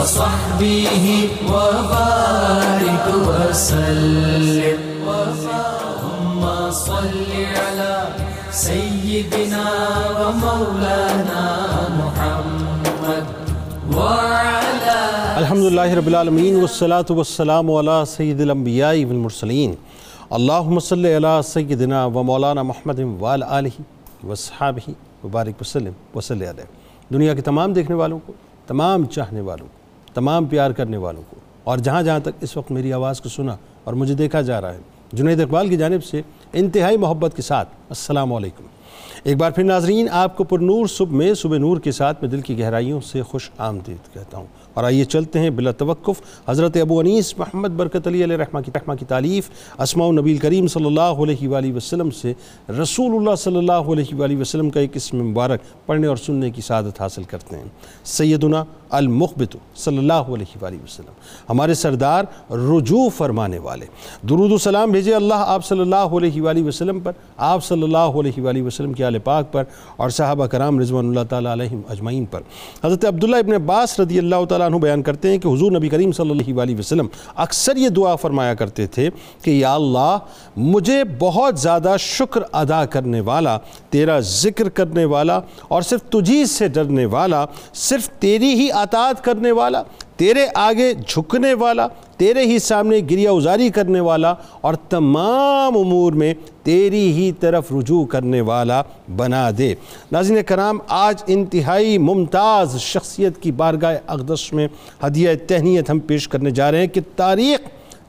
وصحبه وبارك وسلم. اللهم صل على سيدنا ومولانا محمد وعلى الحمد لله رب العالمين والصلاة والسلام على سيد الأنبياء والمرسلين. اللهم صل على سيدنا ومولانا محمد وعلى آله وصحابه وبارك وسلم. وصلی علیہ دنیا کے تمام دیکھنے والوں کو، تمام چاہنے والوں کو تمام پیار کرنے والوں کو۔ اور جہاں جہاں تک اس وقت میری آواز کو سنا اور مجھے دیکھا جا رہا ہے، جنید اقبال کی جانب سے انتہائی محبت کے ساتھ السلام علیکم۔ ایک بار پھر ناظرین، آپ کو پر نور صبح میں صبح نور کے ساتھ میں دل کی گہرائیوں سے خوش آمدید کہتا ہوں۔ اور آئیے چلتے ہیں بلا توقف۔ حضرت ابو انیس محمد برکت علی علیہ رحمہ کی رحمہ کی تعلیف اسماء و نبی کریم صلی اللہ علیہ وآلہ وسلم سے رسول اللہ صلی اللہ علیہ وآلہ وسلم کا ایک اسم مبارک پڑھنے اور سننے کی سعادت حاصل کرتے ہیں۔ سیدنا المخبت صلی اللہ علیہ وآلہ وسلم۔ ہمارے سردار رجوع فرمانے والے۔ درود و سلام بھیجے اللہ آپ صلی اللہ علیہ وآلہ وسلم پر، آپ صلی اللہ علیہ وآلہ وسلم کی آل پاک پر اور صحابہ کرام رضوان اللہ تعالیٰ علیہم اجمعین پر۔ حضرت عبداللہ ابن عباس رضی اللہ تعالیٰ عنہ بیان کرتے ہیں کہ حضور نبی کریم صلی اللہ علیہ وسلم اکثر یہ دعا فرمایا کرتے تھے کہ یا اللہ، مجھے بہت زیادہ شکر ادا کرنے والا، تیرا ذکر کرنے والا اور صرف تجھی سے ڈرنے والا، صرف تیری ہی اطاعت کرنے والا، تیرے آگے جھکنے والا، تیرے ہی سامنے گریہ ازاری کرنے والا اور تمام امور میں تیری ہی طرف رجوع کرنے والا بنا دے۔ ناظرین کرام، آج انتہائی ممتاز شخصیت کی بارگاہ اقدس میں ہدیہ تہنیت ہم پیش کرنے جا رہے ہیں کہ تاریخ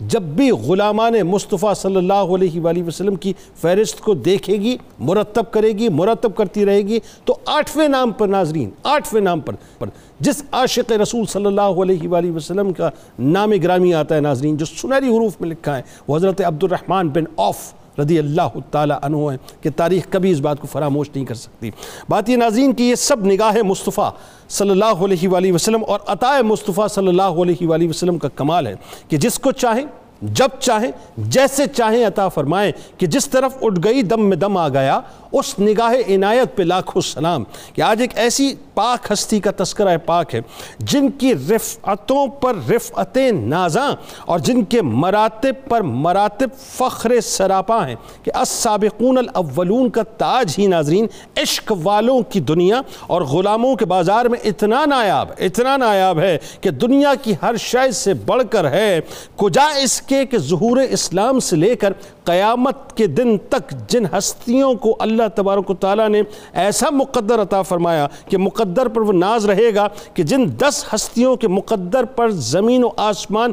جب بھی غلامان مصطفیٰ صلی اللہ علیہ وآلہ وسلم کی فہرست کو دیکھے گی، مرتب کرے گی، مرتب کرتی رہے گی، تو آٹھویں نام پر ناظرین، آٹھویں نام پر پر جس عاشق رسول صلی اللہ علیہ وآلہ وسلم کا نام گرامی آتا ہے ناظرین، جو سنہری حروف میں لکھا ہے، وہ حضرت عبد الرحمن بن عوف رضی اللہ تعالیٰ عنہ ہیں کہ تاریخ کبھی اس بات کو فراموش نہیں کر سکتی۔ بات یہ ناظرین کہ یہ سب نگاہ مصطفیٰ صلی اللہ علیہ وآلہ وسلم اور عطا مصطفیٰ صلی اللہ علیہ وآلہ وسلم کا کمال ہے کہ جس کو چاہیں، جب چاہیں، جیسے چاہیں عطا فرمائیں کہ جس طرف اٹھ گئی، دم میں دم آ گیا اس نگاہ عنایت پہ لاکھوں سلام کہ آج ایک ایسی پاک ہستی کا تذکرہ پاک ہے جن کی رفعتوں پر رفعتیں نازاں اور جن کے مراتب پر مراتب فخر سراپا ہیں کہ السابقون الاولون کا تاج ہی ناظرین، عشق والوں کی دنیا اور غلاموں کے بازار میں اتنا نایاب اتنا نایاب ہے کہ دنیا کی ہر شے سے بڑھ کر ہے۔ کجا اس کے کہ ظہور اسلام سے لے کر قیامت کے دن تک جن ہستیوں کو اللہ اللہ تبارک و تعالیٰ نے ایسا مقدر عطا فرمایا کہ مقدر پر وہ ناز رہے گا کہ جن دس ہستیوں کے مقدر پر زمین و آسمان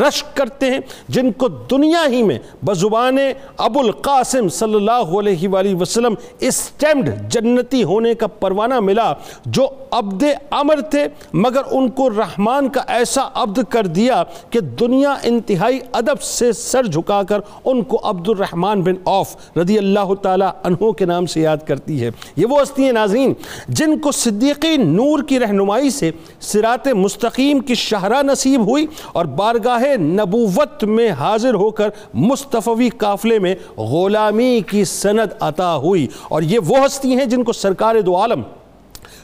رشک کرتے ہیں، جن کو دنیا ہی میں بزبان ابو القاسم صلی اللہ علیہ وآلہ وسلم اسٹیمڈ جنتی ہونے کا پروانہ ملا جو عبد عمر تھے، مگر ان کو رحمان کا ایسا عبد کر دیا کہ دنیا انتہائی ادب سے سر جھکا کر ان کو عبد الرحمن بن عوف رضی اللہ تعالیٰ عنہ کے نام سے یاد کرتی ہے۔ یہ وہ ہستی ہیں ناظرین جن کو صدیق نور کی رہنمائی سے سرات مستقیم کی شہرہ نصیب ہوئی اور بارگاہ نبوت میں حاضر ہو کر مصطفی قافلے میں غلامی کی سند عطا ہوئی۔ اور یہ وہ ہستی ہیں جن کو سرکار دو عالم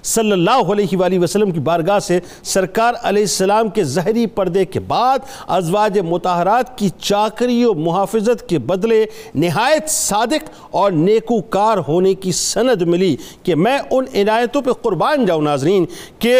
صلی اللہ علیہ وآلہ وسلم کی بارگاہ سے سرکار علیہ السلام کے ظہری پردے کے بعد ازواج متحرات کی چاکری و محافظت کے بدلے نہایت صادق اور نیکوکار ہونے کی سند ملی کہ میں ان عنایتوں پہ قربان جاؤں ناظرین کہ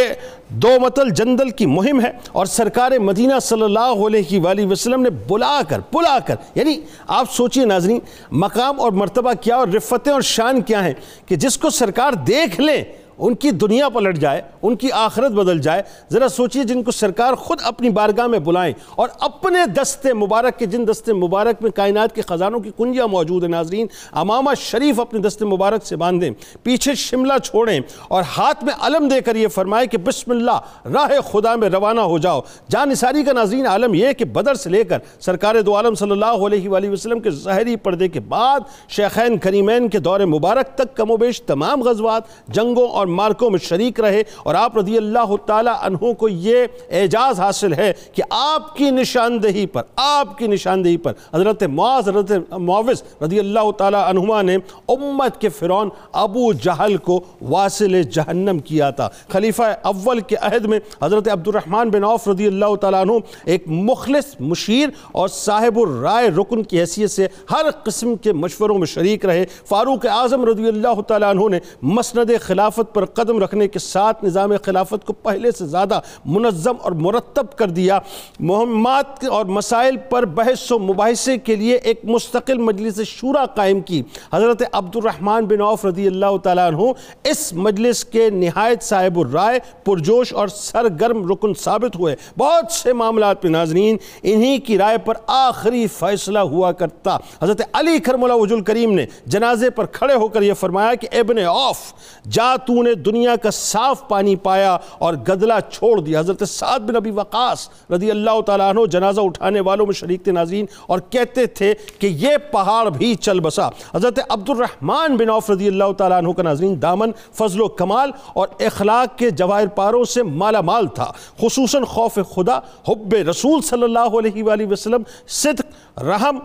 دو متل جندل کی مہم ہے اور سرکار مدینہ صلی اللہ علیہ وآلہ وسلم نے بلا کر بلا کر یعنی آپ سوچئے ناظرین مقام اور مرتبہ کیا اور رفتیں اور شان کیا ہیں کہ جس کو سرکار دیکھ لیں ان کی دنیا پلٹ جائے، ان کی آخرت بدل جائے۔ ذرا سوچئے جن کو سرکار خود اپنی بارگاہ میں بلائیں اور اپنے دست مبارک کے، جن دست مبارک میں کائنات کے خزانوں کی کنجیاں موجود ہیں، ناظرین، امامہ شریف اپنے دست مبارک سے باندھیں، پیچھے شملہ چھوڑیں اور ہاتھ میں علم دے کر یہ فرمائے کہ بسم اللہ، راہ خدا میں روانہ ہو جاؤ۔ جان نثاری کا ناظرین، عالم یہ کہ بدر سے لے کر سرکار دو عالم صلی اللہ علیہ وآلہ وسلم کے ظاہری پردے کے بعد، شیخین کریمین کے دور مبارک تک کم و بیش تمام غزوات، جنگوں اور اور مارکوں میں شریک رہے اور آپ رضی اللہ تعالی عنہ کو یہ اعجاز حاصل ہے کہ آپ کی نشاندہی پر، آپ کی نشاندہی پر حضرت معاذ، حضرت معاوض رضی اللہ تعالی عنہما نے امت کے فرعون ابو جہل کو واصل جہنم کیا تھا۔ خلیفہ اول کے عہد میں حضرت عبد الرحمن بن عوف رضی اللہ تعالیٰ عنہ ایک مخلص مشیر اور صاحب الرائے رکن کی حیثیت سے ہر قسم کے مشوروں میں شریک رہے۔ فاروق اعظم رضی اللہ تعالیٰ عنہ نے مسند خلافت پر قدم رکھنے کے ساتھ نظام خلافت کو پہلے سے زیادہ منظم اور مرتب کر دیا۔ مہمات اور مسائل پر بحث و مباحثے کے لیے ایک مستقل مجلس شورا قائم کی۔ حضرت عبد الرحمن بن عوف رضی اللہ تعالیٰ عنہ اس مجلس کے نہایت صاحب الرائے، پرجوش اور سرگرم رکن ثابت ہوئے۔ بہت سے معاملات پہ ناظرین، انہی کی رائے پر آخری فیصلہ ہوا کرتا۔ حضرت علی کرم اللہ وجل کریم نے جنازے پر کھڑے ہو کر یہ فرمایا کہ ابن عوف، جا تو نے دنیا کا صاف پانی پایا اور گدلہ چھوڑ دیا۔ حضرت سعد بن ابی وقاص رضی اللہ تعالیٰ عنہ جنازہ اٹھانے والوں میں شریک تھے ناظرین اور کہتے تھے کہ یہ پہاڑ بھی چل بسا۔ حضرت عبد الرحمن بن عوف رضی اللہ تعالیٰ عنہ کا ناظرین دامن، فضل و کمال اور اخلاق کے جواہر پاروں سے مالا مال تھا۔ خصوصاً خوف خدا، حب رسول صلی اللہ علیہ وآلہ وسلم، صدق، رحم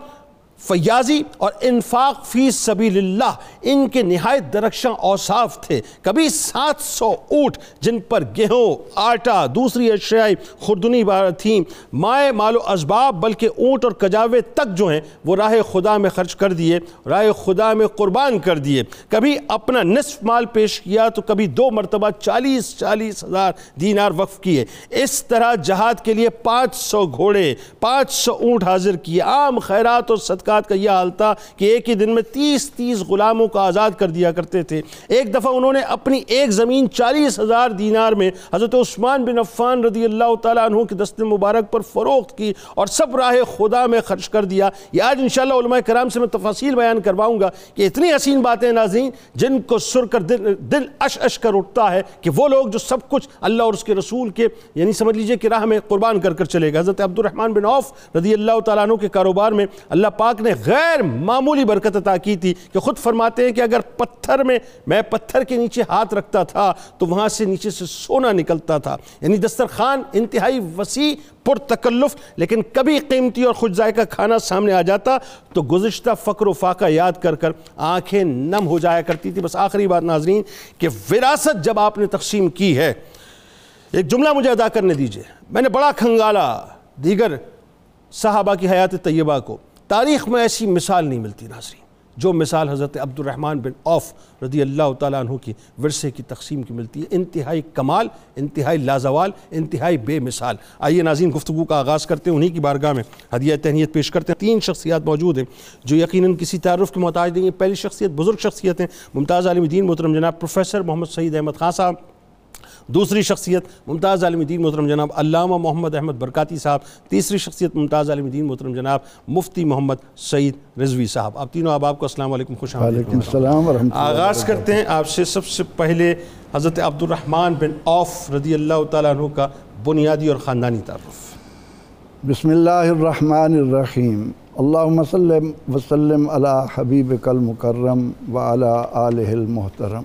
فیاضی اور انفاق فی سبیل اللہ ان کے نہایت درخشاں اوصاف تھے۔ کبھی سات سو اونٹ جن پر گیہوں، آٹا، دوسری اشیائی خوردنی تھیں۔ مائے مال و اسباب، بلکہ اونٹ اور کجاوے تک جو ہیں، وہ راہ خدا میں خرچ کر دیے راہ خدا میں قربان کر دیے۔ کبھی اپنا نصف مال پیش کیا، تو کبھی دو مرتبہ چالیس چالیس ہزار دینار وقف کیے۔ اس طرح جہاد کے لیے پانچ سو گھوڑے، پانچ سو اونٹ حاضر کیے۔ عام خیرات اور صدقہ صدقات کا یہ حال تھا کہ ایک ہی دن میں تیس تیس غلاموں کا آزاد کر دیا کرتے تھے۔ ایک دفعہ انہوں نے اپنی ایک زمین چالیس ہزار دینار میں حضرت عثمان بن عفان رضی اللہ تعالیٰ عنہ کی دست مبارک پر فروخت کی اور سب راہ خدا میں خرچ کر دیا۔ یہ آج انشاءاللہ علماء کرام سے میں تفاصیل بیان کرواؤں گا کہ اتنی حسین باتیں ناظرین جن کو سر کر دل, دل اش اش کر اٹھتا ہے کہ وہ لوگ جو سب کچھ اللہ اور اس کے رسول کے یعنی سمجھ لیجیے کہ راہ میں قربان کر کر چلے گا حضرت عبد الرحمن بن عوف رضی اللہ تعالیٰ عنہ کے کاروبار میں اللہ پاک نے غیر معمولی برکت عطا کی تھی کہ خود فرماتے ہیں کہ اگر پتھر میں میں پتھر کے نیچے ہاتھ رکھتا تھا تو وہاں سے نیچے سے سونا نکلتا تھا۔ یعنی دسترخوان انتہائی وسیع پر تکلف لیکن کبھی قیمتی اور خوش ذائقہ کھانا سامنے آ جاتا تو گزشتہ فقر و فاقہ یاد کر کر آنکھیں نم ہو جایا کرتی تھی۔ بس آخری بات ناظرین کہ وراثت جب آپ نے تقسیم کی ہے، ایک جملہ مجھے ادا کرنے دیجیے۔ میں نے بڑا کھنگالا دیگر صحابہ کی حیات طیبہ کو۔ تاریخ میں ایسی مثال نہیں ملتی ناظرین، جو مثال حضرت عبد الرحمن بن عوف رضی اللہ تعالیٰ عنہ کی ورثے کی تقسیم کی ملتی ہے۔ انتہائی کمال، انتہائی لازوال، انتہائی بے مثال۔ آئیے ناظرین گفتگو کا آغاز کرتے ہیں، انہی کی بارگاہ میں ہدیہ تہنیت پیش کرتے ہیں۔ تین شخصیات موجود ہیں جو یقیناً کسی تعارف کے محتاج دیں گے پہلی شخصیت بزرگ شخصیت ہیں، ممتاز عالم دین محترم جناب پروفیسر محمد سعید احمد خان صاحب۔ دوسری شخصیت ممتاز عالم دین محترم جناب علامہ محمد احمد برکاتی صاحب تیسری شخصیت ممتاز عالم دین محترم جناب مفتی محمد سعید رضوی صاحب۔ آپ تینوں آپ کو السلام علیکم خوش السلام ورحمۃ آغاز کرتے ہیں آپ سے سب سے پہلے حضرت عبد الرحمن بن عوف رضی اللہ تعالیٰ عنہ کا بنیادی اور خاندانی تعارف۔ بسم اللہ الرحمن الرحیم۔ اللہم صلی وسلم علی حبیبک المکرم وعلی آلہ المحترم۔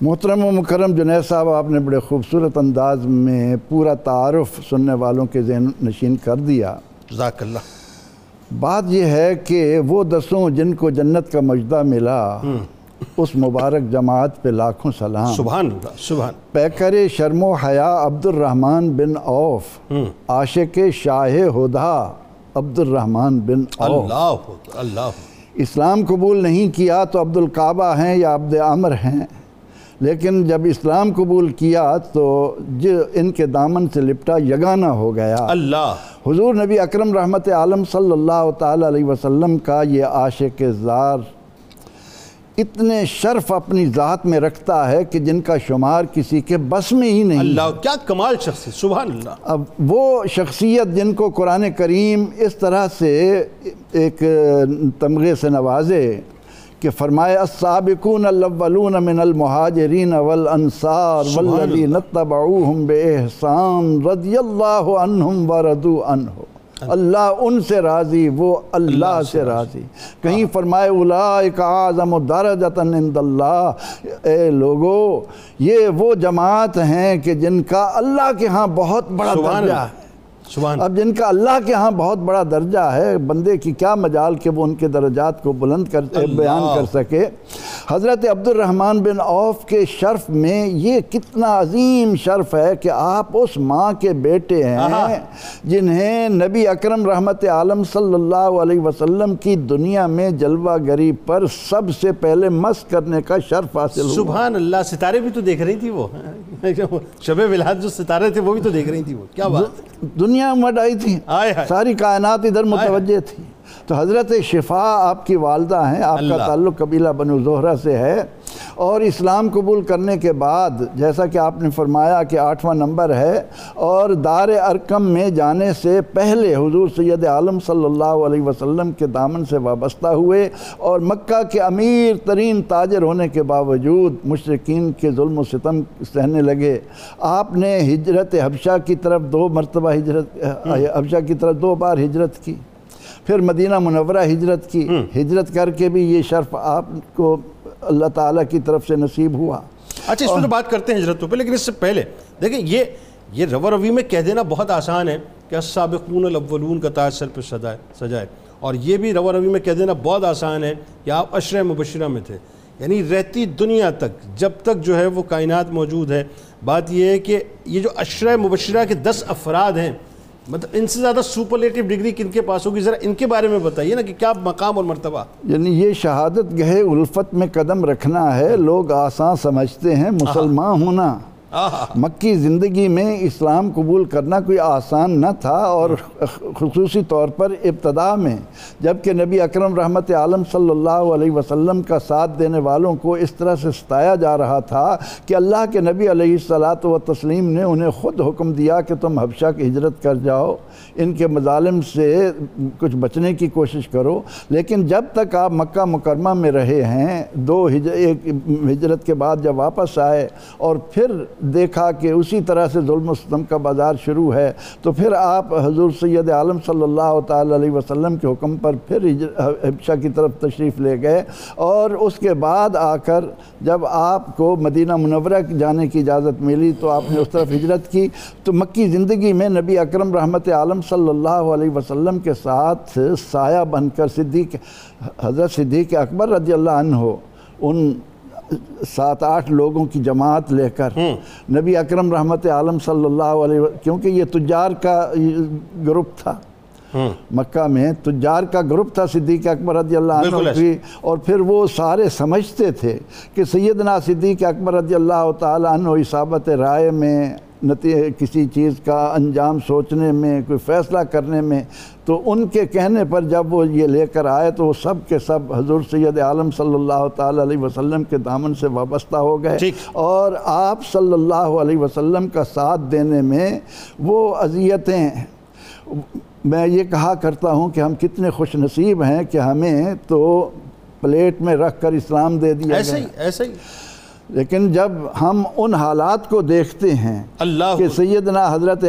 محترم و مکرم جنید صاحب آپ نے بڑے خوبصورت انداز میں پورا تعارف سننے والوں کے ذہن نشین کر دیا۔ جزاک اللہ۔ بات یہ ہے کہ وہ دسوں جن کو جنت کا مجدہ ملا اس مبارک جماعت پہ لاکھوں سلام۔ سبحان اللہ سبحان۔ پیکر شرم و حیا عبد الرحمن بن عوف عاشق شاہ ہدا عبد الرحمن بن عوف۔ اللہ اللہ اسلام قبول نہیں کیا تو عبد القعبہ ہیں یا عبد عمر ہیں؟ لیکن جب اسلام قبول کیا تو ان کے دامن سے لپٹا یگانہ ہو گیا۔ اللہ۔ حضور نبی اکرم رحمت عالم صلی اللہ تعالی علیہ وسلم کا یہ عاشق زار اتنے شرف اپنی ذات میں رکھتا ہے کہ جن کا شمار کسی کے بس میں ہی نہیں۔ اللہ کیا کمال شخص ہے سبحان اللہ۔ اب وہ شخصیت جن کو قرآن کریم اس طرح سے ایک تمغے سے نوازے۔ کہ فرمائے السابقون الاولون من المہاجرین والانصار والذین اتبعوہم بے احسان رضی اللہ عنہم وردو عنہ۔ اللہ ان سے راضی وہ اللہ سے راضی۔ کہیں فرمائے اولائک اعظم درجتاً عند اللہ۔ اے لوگو یہ وہ جماعت ہیں کہ جن کا اللہ کے ہاں بہت بڑا درجہ ہے۔ سبحان اب جن کا اللہ کے ہاں بہت بڑا درجہ ہے بندے کی کیا مجال کہ وہ ان کے درجات کو بلند کر بیان کر سکے۔ حضرت عبد الرحمن بن عوف کے شرف میں یہ کتنا عظیم شرف ہے کہ آپ اس ماں کے بیٹے ہیں جنہیں نبی اکرم رحمت عالم صلی اللہ علیہ وسلم کی دنیا میں جلوہ گری پر سب سے پہلے مس کرنے کا شرف حاصل ہوا۔ سبحان اللہ ستارے بھی تو دیکھ رہی تھی وہ۔ شب ولاد جو ستارے تھے وہ بھی تو دیکھ رہی تھی وہ۔ کیا بات۔ ہے دنیا مٹ آئی تھی۔ ساری کائنات ادھر متوجہ تھی۔ تو حضرت شفا آپ کی والدہ ہیں آپ کا تعلق قبیلہ بنو زہرہ سے ہے۔ اور اسلام قبول کرنے کے بعد جیسا کہ آپ نے فرمایا کہ آٹھواں نمبر ہے اور دار ارکم میں جانے سے پہلے حضور سید عالم صلی اللہ علیہ وسلم کے دامن سے وابستہ ہوئے۔ اور مکہ کے امیر ترین تاجر ہونے کے باوجود مشرقین کے ظلم و ستم سہنے لگے۔ آپ نے ہجرت حبشہ کی طرف دو مرتبہ ہجرت حبشہ کی طرف دو بار ہجرت کی۔ پھر مدینہ منورہ ہجرت کی ہجرت کر کے بھی یہ شرف آپ کو اللہ تعالیٰ کی طرف سے نصیب ہوا۔ اچھا اس میں تو بات کرتے ہیں ہجرتوں پہ لیکن اس سے پہلے دیکھیں یہ یہ رو روی میں کہہ دینا بہت آسان ہے کہ السابقون الاولون کا تاج سر پہ سجائے سجائے اور یہ بھی رو روی میں کہہ دینا بہت آسان ہے کہ آپ عشرہ مبشرہ میں تھے۔ یعنی رہتی دنیا تک جب تک جو ہے وہ کائنات موجود ہے۔ بات یہ ہے کہ یہ جو عشرہ مبشرہ کے دس افراد ہیں مطلب ان سے زیادہ سپرلیٹو ڈگری کن کے پاس ہوگی؟ ذرا ان کے بارے میں بتائیے نا کہ کیا مقام اور مرتبہ؟ یعنی یہ شہادت گہے الفت میں قدم رکھنا ہے، لوگ آسان سمجھتے ہیں، مسلمان ہونا۔ مکی زندگی میں اسلام قبول کرنا کوئی آسان نہ تھا اور خصوصی طور پر ابتدا میں، جبکہ نبی اکرم رحمت عالم صلی اللہ علیہ وسلم کا ساتھ دینے والوں کو اس طرح سے ستایا جا رہا تھا کہ اللہ کے نبی علیہ الصلاۃ و تسلیم نے انہیں خود حکم دیا کہ تم حبشہ کی ہجرت کر جاؤ، ان کے مظالم سے کچھ بچنے کی کوشش کرو۔ لیکن جب تک آپ مکہ مکرمہ میں رہے ہیں، دو ایک ہجرت کے بعد جب واپس آئے اور پھر دیکھا کہ اسی طرح سے ظلم و ستم کا بازار شروع ہے، تو پھر آپ حضور سید عالم صلی اللہ تعالی علیہ وسلم کے حکم پر پھر حبشہ کی طرف تشریف لے گئے۔ اور اس کے بعد آ کر جب آپ کو مدینہ منورہ جانے کی اجازت ملی تو آپ نے اس طرف ہجرت کی۔ تو مکی زندگی میں نبی اکرم رحمت عالم صلی اللہ علیہ وسلم کے ساتھ سایہ بن کر صدیق، حضرت صدیق اکبر رضی اللہ عنہ، ان سات آٹھ لوگوں کی جماعت لے کر نبی اکرم رحمت عالم صلی اللہ علیہ وسلم کیونکہ یہ تجار کا گروپ تھا۔ مکہ میں تجار کا گروپ تھا صدیق اکبر رضی اللہ عنہ۔ بھی۔ اور پھر وہ سارے سمجھتے تھے کہ سیدنا صدیق اکبر رضی اللہ تعالی عنہ اصابت رائے میں کسی چیز کا انجام سوچنے میں کوئی فیصلہ کرنے میں تو ان کے کہنے پر جب وہ یہ لے کر آئے تو وہ سب کے سب حضور سید عالم صلی اللہ تعالی علیہ وسلم کے دامن سے وابستہ ہو گئے۔ اور آپ صلی اللہ علیہ وسلم کا ساتھ دینے میں وہ اذیتیں میں یہ کہا کرتا ہوں کہ ہم کتنے خوش نصیب ہیں کہ ہمیں تو پلیٹ میں رکھ کر اسلام دے دیا ایسے ہی ایسے ہی۔ لیکن جب ہم ان حالات کو دیکھتے ہیں اللہ کہ سیدنا حضرت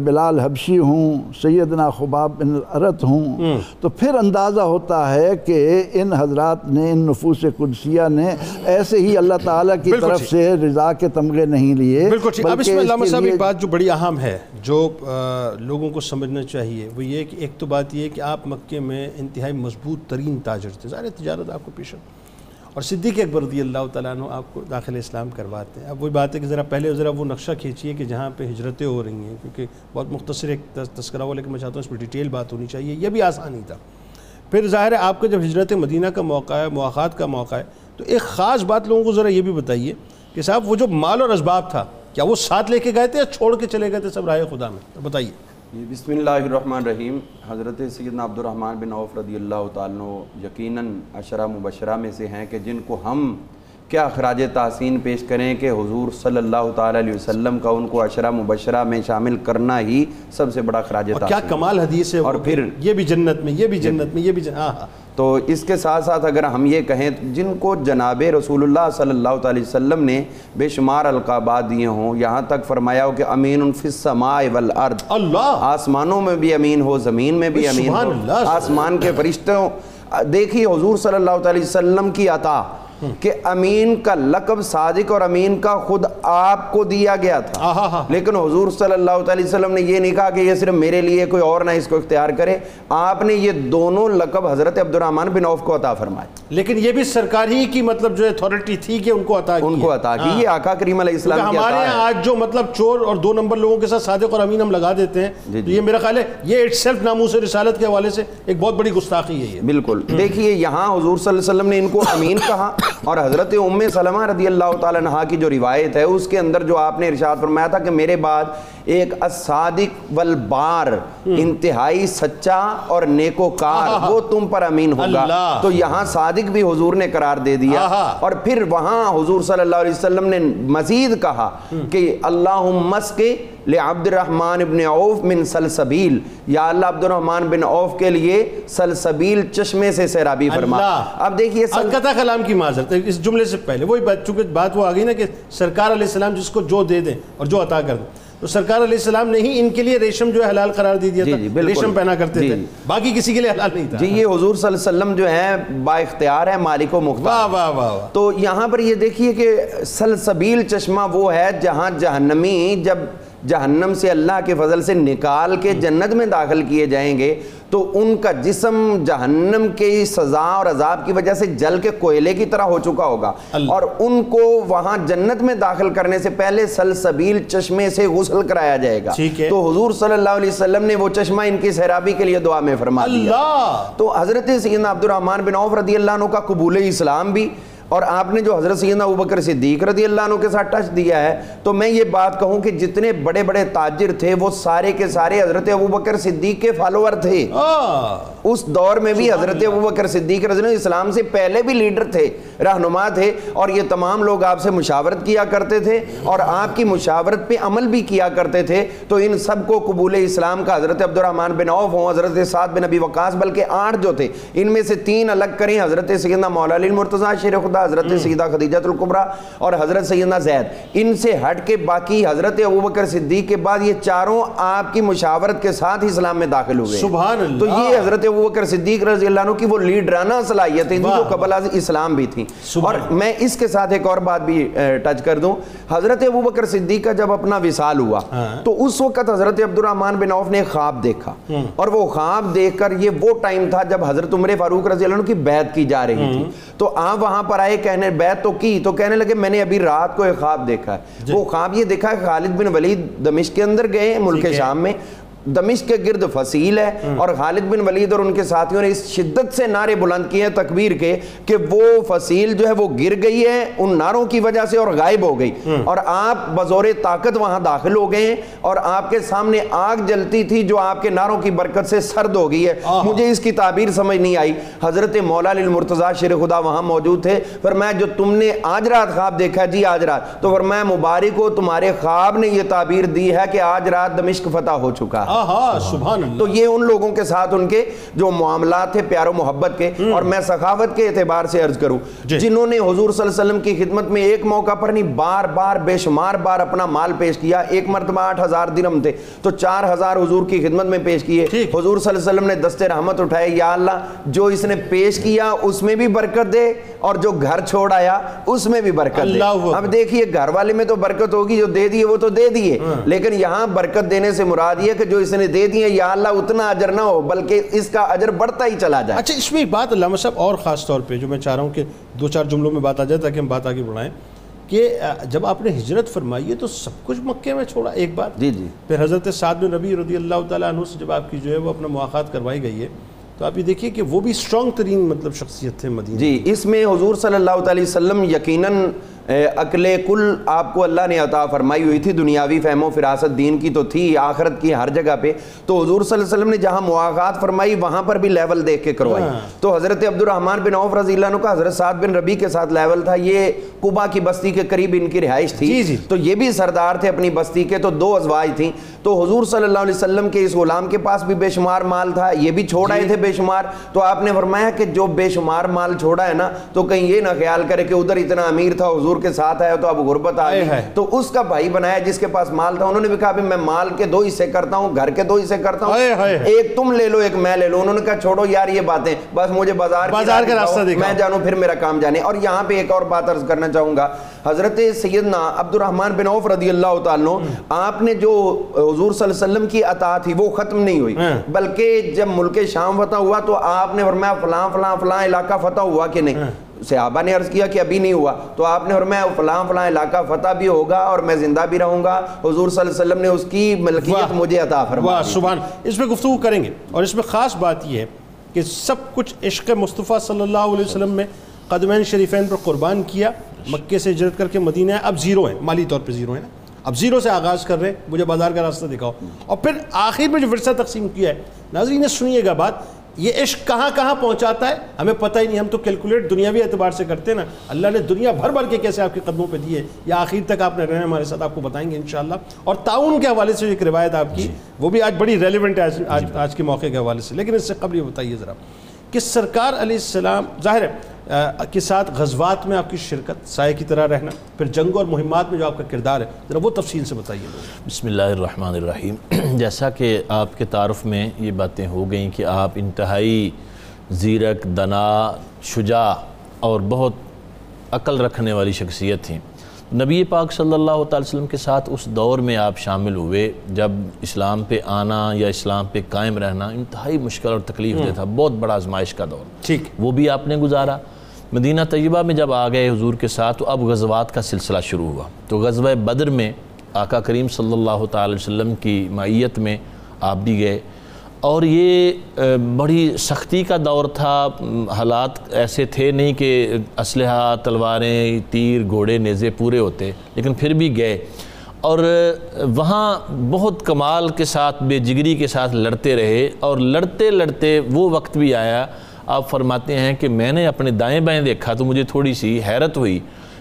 بلال حبشی ہوں سیدنا خباب بن الارت ہوں تو پھر اندازہ ہوتا ہے کہ ان حضرات نے ان نفوس قدسیہ نے ایسے ہی اللہ تعالیٰ کی طرف ٹھیک۔ سے رضا کے تمغے نہیں لیے بالکل ٹھیک اب اس میں علامہ صاحب ایک بات جو بڑی اہم ہے جو لوگوں کو سمجھنا چاہیے وہ یہ کہ ایک تو بات یہ ہے کہ آپ مکے میں انتہائی مضبوط ترین تاجر تھے۔ ظاہر تجارت آپ کو پیش ہے اور صدیق اکبر رضی اللہ تعالیٰ عنہ آپ کو داخل اسلام کرواتے ہیں۔ اب وہی بات ہے کہ ذرا پہلے ذرا وہ نقشہ کھینچیے کہ جہاں پہ ہجرتیں ہو رہی ہیں، کیونکہ بہت مختصر ایک تذکرہ ہوا، لیکن میں چاہتا ہوں اس پہ ڈیٹیل بات ہونی چاہیے۔ یہ بھی آسان نہیں تھا۔ پھر ظاہر ہے آپ کا جب ہجرت مدینہ کا موقع ہے مواقع کا موقع ہے، تو ایک خاص بات لوگوں کو ذرا یہ بھی بتائیے کہ صاحب وہ جو مال اور اسباب تھا، کیا وہ ساتھ لے کے گئے تھے یا چھوڑ کے چلے گئے تھے سب رائے خدا میں؟ تو بتائیے۔ جی بسم اللہ الرحمن الرحیم۔ حضرت سیدنا عبد الرحمن بن عوف رضی اللہ تعالیٰ یقیناً اشرہ مبشرہ میں سے ہیں کہ جن کو ہم کیا خراج تحسین پیش کریں کہ حضور صلی اللہ تعالیٰ علیہ وسلم کا ان کو عشرہ مبشرہ میں شامل کرنا ہی سب سے بڑا خراج اور کیا تحسین؟ کمال حدیث ہے اور پھر یہ بھی جنت میں یہ بھی جنت میں یہ بھی جنت ہاں تو اس کے ساتھ ساتھ اگر ہم یہ کہیں جن کو جناب رسول اللہ صلی اللہ تعالی وسلم نے بے شمار القابات دیے ہوں یہاں تک فرمایا ہو کہ امین فی السماء والارض۔ اللہ۔ آسمانوں میں بھی امین ہو زمین میں بھی امین ہو۔ آسمان کے فرشتوں دیکھیے حضور صلی اللہ تعالی وسلم کی عطا۔ کہ امین کا لقب صادق اور امین کا خود آپ کو دیا گیا تھا۔ لیکن حضور صلی اللہ تعالی وسلم نے یہ نہیں کہا کہ یہ صرف میرے لیے کوئی اور نہ اس کو اختیار کرے۔ آپ نے یہ دونوں لقب حضرت عبد الرحمن بن عوف کو عطا فرمائے۔ لیکن یہ بھی سرکار ہی کی مطلب جو اتھارٹی تھی کہ ان کو عطا کی ان کو۔ عطا کی۔ ہاں۔ یہ آقا کریم علیہ السلام کی عطا ہے۔ آج جو مطلب چور اور دو نمبر لوگوں کے ساتھ صادق اور امین ہم لگا دیتے ہیں جی، جی۔ یہ میرا خیال ہے یہ اٹ سیلف ناموس رسالت کے حوالے سے ایک بہت بڑی گستاخی ہے یہ۔ بالکل۔ دیکھیے یہاں حضور صلی اللہ علیہ وسلم نے ان کو امین کہا۔ اور حضرت ام سلمہ رضی اللہ تعالی عنہ کی جو روایت ہے اس کے اندر جو آپ نے ارشاد فرمایا تھا کہ میرے بعد ایک الصادق والبار انتہائی سچا اور نیکوکار وہ تم پر امین ہوگا۔ تو یہاں صادق بھی حضور نے قرار دے دیا۔ اور پھر وہاں حضور صلی اللہ علیہ وسلم نے مزید کہا کہ اللہم مسکے لعبد الرحمن بن عوف من سلسبیل۔ یا اللہ عبد الرحمن بن عوف کے لیے سلسبیل چشمے سے سیرابی فرما۔ اب دیکھیے سل... القطع کلام کی معذرت۔ ہے اس جملے سے پہلے وہی بات چونکہ بات وہ آ گئی نا کہ سرکار علیہ السلام جس کو جو دے دیں اور جو عطا کر دیں۔ تو سرکار علیہ السلام نے ہی ان کے لیے ریشم جو ہے حلال قرار دے دیا جی، تھا۔ جی،۔ ریشم پہنا کرتے جی، تھے۔ باقی کسی کے لیے حلال نہیں تھا۔ جی یہ حضور صلی اللہ علیہ وسلم جو ہے با اختیار ہے مالک و مختار۔ واہ واہ۔ تو یہاں پر یہ دیکھیے کہ سلسبیل چشمہ وہ ہے جہاں جہنمی جب جہنم سے اللہ کے فضل سے نکال کے جنت میں داخل کیے جائیں گے تو ان کا جسم جہنم کی سزا اور عذاب کی وجہ سے جل کے کوئلے کی طرح ہو چکا ہوگا۔ اور ان کو وہاں جنت میں داخل کرنے سے پہلے سلسبیل چشمے سے غسل کرایا جائے گا۔ تو حضور صلی اللہ علیہ وسلم نے وہ چشمہ ان کی سیرابی کے لیے دعا میں فرما دیا تو حضرت سیدنا عبد الرحمن بن عوف رضی اللہ عنہ کا قبول اسلام بھی اور آپ نے جو حضرت سیدنا ابوبکر صدیق رضی اللہ عنہ کے ساتھ ٹچ دیا ہے تو میں یہ بات کہوں کہ جتنے بڑے بڑے تاجر تھے وہ سارے کے سارے حضرت ابوبکر صدیق کے فالوور تھے۔ اس دور میں بھی حضرت ابوبکر صدیق رضی اللہ عنہ اسلام سے پہلے بھی لیڈر تھے رہنما تھے اور یہ تمام لوگ آپ سے مشاورت کیا کرتے تھے اور آپ کی مشاورت پہ عمل بھی کیا کرتے تھے۔ تو ان سب کو قبول اسلام کا حضرت عبد الرحمن بن عوف ہوں حضرت سعد بن ابی وقاص بلکہ آٹھ جو تھے ان میں سے تین الگ کریں حضرت سیدنا مولا علی المرتضی شیر خدا حضرت سیدہ خدیجہ القبرہ اور حضرت سیدنا زید ان سے ہٹ کے باقی حضرت ابوبکر صدیق کے بعد یہ چاروں آپ کی مشاورت کے ساتھ ہی اسلام میں داخل ہوئے۔ سبحان اللہ۔ تو یہ حضرت ابوبکر صدیق رضی اللہ عنہ کی وہ لیڈرانہ صلاحیتیں تھیں جو قبل از اسلام بھی تھیں۔ اور میں اس کے ساتھ ایک اور بات بھی ٹچ کر دوں۔ حضرت ابوبکر صدیق کا جب اپنا وصال ہوا ہاں۔ تو اس وقت حضرت عبد الرحمن بن عوف نے خواب دیکھا۔ اور وہ خواب دیکھ کر یہ وہ ٹائم تھا جب حضرت عمر فاروق رضی اللہ عنہ کی بیعت کی جا رہی تھی۔ تو آپ وہاں پر آئے کہنے بیعت تو کی تو کہنے لگے میں نے ابھی رات کو ایک خواب دیکھا ہے۔ وہ خواب یہ دیکھا ہے خالد بن ولید دمشق کے اندر گئے ملک۔ شام میں۔ دمشق کے گرد فصیل ہے اور خالد بن ولید اور ان کے ساتھیوں نے اس شدت سے نعرے بلند کیے ہیں تکبیر کے کہ وہ فصیل جو ہے وہ گر گئی ہے ان نعروں کی وجہ سے اور غائب ہو گئی۔ اور آپ بزور طاقت وہاں داخل ہو گئے ہیں اور آپ کے سامنے آگ جلتی تھی جو آپ کے نعروں کی برکت سے سرد ہو گئی ہے۔ مجھے اس کی تعبیر سمجھ نہیں آئی۔ حضرت مولا علی المرتضی شیر خدا وہاں موجود تھے۔ فرمایا جو تم نے آج رات خواب دیکھا جی آج رات۔ تو فرمایا مبارک ہو تمہارے خواب نے یہ تعبیر دی ہے کہ آج رات دمشق فتح ہو چکا۔ ہے آہا سبحان اللہ۔ تو یہ ان لوگوں کے ساتھ ان کے جو معاملات تھے پیار و محبت کے اور میں سخاوت کے اعتبار سے عرض کروں۔ جی۔ جنہوں نے حضور صلی اللہ علیہ وسلم کی خدمت میں ایک موقع پر نہیں بار بار بے شمار بار اپنا مال پیش کیا۔ ایک مرتبہ آٹھ ہزار درم تھے تو چار ہزار حضور کی خدمت میں پیش کیے۔ حضور صلی اللہ علیہ وسلم نے دست رحمت اٹھائے یا اللہ جو اس نے پیش کیا اس میں بھی برکت دے اور جو گھر چھوڑ آیا اس میں بھی برکت دے۔ اب دیکھیے گھر والے میں تو برکت ہوگی جو دے دیے وہ تو دے دیے۔ لیکن یہاں برکت دینے سے مراد یہ کہ جو اس نے دے دیے یا اللہ اتنا اجر نہ ہو بلکہ اس کا اجر بڑھتا ہی چلا جائے۔ اچھا اس میں ایک بات علامہ صاحب اور خاص طور پہ جو میں چاہ رہا ہوں کہ دو چار جملوں میں بات آ جائے تاکہ ہم بات آگے بڑھائیں کہ جب آپ نے ہجرت فرمائی ہے تو سب کچھ مکے میں چھوڑا ایک بات۔ جی جی۔ پھر حضرت سعد بن ربی رضی اللہ تعالیٰ عنہ سے جب آپ کی جو ہے وہ اپنا مواقعات کروائی گئی ہے تو آپ یہ دیکھیے کہ وہ بھی اسٹرانگ ترین مطلب شخصیت تھے مدینہ۔ جی اس میں حضور صلی اللہ علیہ وسلم یقیناً عقل کل آپ کو اللہ نے عطا فرمائی ہوئی تھی دنیاوی فہم و فراست دین کی تو تھی آخرت کی ہر جگہ پہ۔ تو حضور صلی اللہ علیہ وسلم نے جہاں مواقعات فرمائی وہاں پر بھی لیول دیکھ کے کروائی۔ تو حضرت عبد الرحمن بن عوف رضی اللہ عنہ کا حضرت سعد بن ربی کے ساتھ لیول تھا۔ یہ قبا کی بستی کے قریب ان کی رہائش جی، تھی۔ جی۔ تو یہ بھی سردار تھے اپنی بستی کے تو دو ازواج تھیں۔ تو حضور صلی اللہ علیہ وسلم کے اس غلام کے پاس بھی بے شمار مال تھا۔ یہ بھی چھوڑ جی۔ آئے تھے بے شمار۔ تو آپ نے فرمایا کہ جو بے شمار مال چھوڑا ہے نا تو کہیں یہ نہ خیال کرے کہ ادھر اتنا امیر تھا حضور کے ساتھ آیا تو اب غربت آ ہائے گئی ہائے۔ تو اس کا بھائی بنایا جس کے پاس مال تھا انہوں نے بھی کہا میں مال کے دو حصے کرتا ہوں گھر کے دو حصے کرتا ہوں۔ ایک تم لے لو ایک میں لے لو انہوں نے کہا چھوڑو یار یہ باتیں بس مجھے بازار بازار کا راستہ۔ میں جانوں پھر میرا کام جانے اور یہاں پہ ایک اور بات عرض کرنا چاہوں گا حضرت سیدنا عبد الرحمن بن عوف رضی اللہ تعالیٰ آپ نے جو حضور صلی اللہ علیہ وسلم کی عطا تھی وہ ختم نہیں ہوئی۔ بلکہ جب ملک شام فتح ہوا تو آپ نے فرمایا فلاں فلاں فلاں علاقہ فتح ہوا کہ۔ نہیں صحابہ نے عرض کیا کہ ابھی نہیں ہوا۔ تو آپ نے فرمایا فلاں فلاں علاقہ فتح بھی ہوگا اور میں زندہ بھی رہوں گا۔ حضور صلی اللہ علیہ وسلم نے اس کی ملکیت مجھے عطا فرما واہ دی سبحان۔ اس میں گفتگو کریں گے۔ اور اس میں خاص بات یہ ہے کہ سب کچھ عشق مصطفیٰ صلی اللہ علیہ وسلم میں قدمین شریفین پر قربان کیا۔ مکے سے ہجرت کر کے مدینہ ہے۔ اب زیرو ہیں۔ مالی طور پہ زیرو ہیں نا۔ اب زیرو سے آغاز کر رہے ہیں۔ مجھے بازار کا راستہ دکھاؤ۔ اور پھر آخر میں جو ورثہ تقسیم کیا ہے۔ ناظرین سنیے گا بات۔ یہ عشق کہاں کہاں پہنچاتا ہے؟ ہمیں پتہ ہی نہیں ہم تو کیلکولیٹ دنیاوی اعتبار سے کرتے ہیں نا۔ اللہ نے دنیا بھر بھر کے کیسے آپ کے قدموں پہ دیے یا آخر تک آپ نے رہنا ہمارے ساتھ آپ کو بتائیں گے انشاءاللہ۔ اور تعاون کے حوالے سے ایک روایت آپ کی وہ بھی آج بڑی ریلیونٹ ہے آج آج, کے موقع کے حوالے سے۔ لیکن اس سے قبل یہ بتائیے ذرا کہ سرکار علیہ السلام ظاہر ہے کے ساتھ غزوات میں آپ کی شرکت سائے کی طرح رہنا پھر جنگوں اور مہمات میں جو آپ کا کردار ہے ذرا وہ تفصیل سے بتائیے بسم اللہ الرحمن الرحیم۔ جیسا کہ آپ کے تعارف میں یہ باتیں ہو گئیں کہ آپ انتہائی زیرک دنا شجاع اور بہت عقل رکھنے والی شخصیت تھیں۔ نبی پاک صلی اللہ تعالی وسلم کے ساتھ اس دور میں آپ شامل ہوئے جب اسلام پہ آنا یا اسلام پہ قائم رہنا انتہائی مشکل اور تکلیف دہ تھا بہت بڑا آزمائش کا دور۔ ٹھیک۔ وہ بھی آپ نے گزارا۔ مدینہ طیبہ میں جب آ گئے حضور کے ساتھ، تو اب غزوات کا سلسلہ شروع ہوا۔ تو غزوہ بدر میں آقا کریم صلی اللہ تعالی وسلم کی معیت میں آپ بھی گئے۔ اور یہ بڑی سختی کا دور تھا۔ حالات ایسے تھے نہیں کہ اسلحہ، تلواریں، تیر، گھوڑے، نیزے پورے ہوتے، لیکن پھر بھی گئے۔ اور وہاں بہت کمال کے ساتھ، بے جگری کے ساتھ لڑتے رہے۔ اور لڑتے لڑتے وہ وقت بھی آیا آپ فرماتے ہیں کہ میں نے اپنے دائیں بائیں دیکھا تو مجھے تھوڑی سی حیرت ہوئی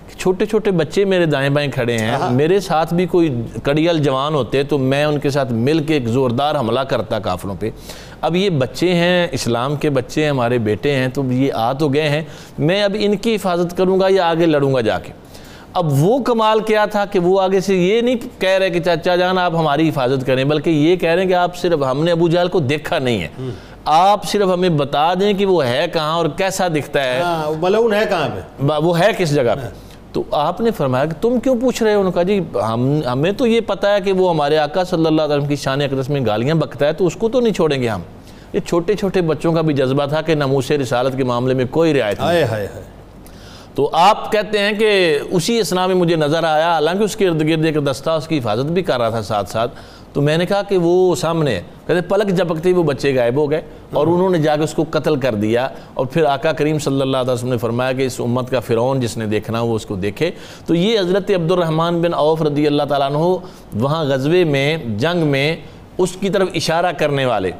کہ چھوٹے چھوٹے بچے میرے دائیں بائیں کھڑے ہیں میرے ساتھ بھی کوئی کڑیل جوان ہوتے تو میں ان کے ساتھ مل کے ایک زوردار حملہ کرتا کافروں پہ۔ اب یہ بچے ہیں اسلام کے بچے ہیں ہمارے بیٹے ہیں تو یہ آ تو گئے ہیں۔ میں اب ان کی حفاظت کروں گا یا آگے لڑوں گا جا کے؟ اب وہ کمال کیا تھا کہ وہ آگے سے یہ نہیں کہہ رہے کہ چاچا جان آپ ہماری حفاظت کریں بلکہ یہ کہہ رہے ہیں کہ آپ صرف ہم نے ابو جہل کو دیکھا نہیں ہے۔ آپ صرف ہمیں بتا دیں کہ وہ ہے کہاں اور کیسا دکھتا ہے؟ ہاں ملعون ہے کہاں پہ؟ وہ ہے کس جگہ پہ؟ تو آپ نے فرمایا کہ تم کیوں پوچھ رہے ہو؟ انہوں نے کہا جی ہم ہمیں تو یہ پتا ہے کہ وہ ہمارے آقا صلی اللہ علیہ وسلم کی شان اقدس میں گالیاں بکتا ہے تو اس کو تو نہیں چھوڑیں گے ہم۔ یہ چھوٹے چھوٹے بچوں کا بھی جذبہ تھا کہ ناموس رسالت کے معاملے میں کوئی رعایت نہیں۔ تو آپ کہتے ہیں کہ اسی اسنا میں مجھے نظر آیا حالانکہ اس کے ارد گرد ایک دستہ اس کی حفاظت بھی کر رہا تھا ساتھ ساتھ۔ تو میں نے کہا کہ وہ سامنے ہے۔ کہتے پلک جھپکتے ہی وہ بچے غائب ہو گئے اور انہوں نے جا کے اس کو قتل کر دیا۔ اور پھر آقا کریم صلی اللہ علیہ وسلم نے فرمایا کہ اس امت کا فرعون جس نے دیکھنا وہ اس کو دیکھے۔ تو یہ حضرت عبد الرحمن بن عوف رضی اللہ تعالیٰ عنہ وہاں غزوے میں، جنگ میں اس کی طرف اشارہ کرنے والے۔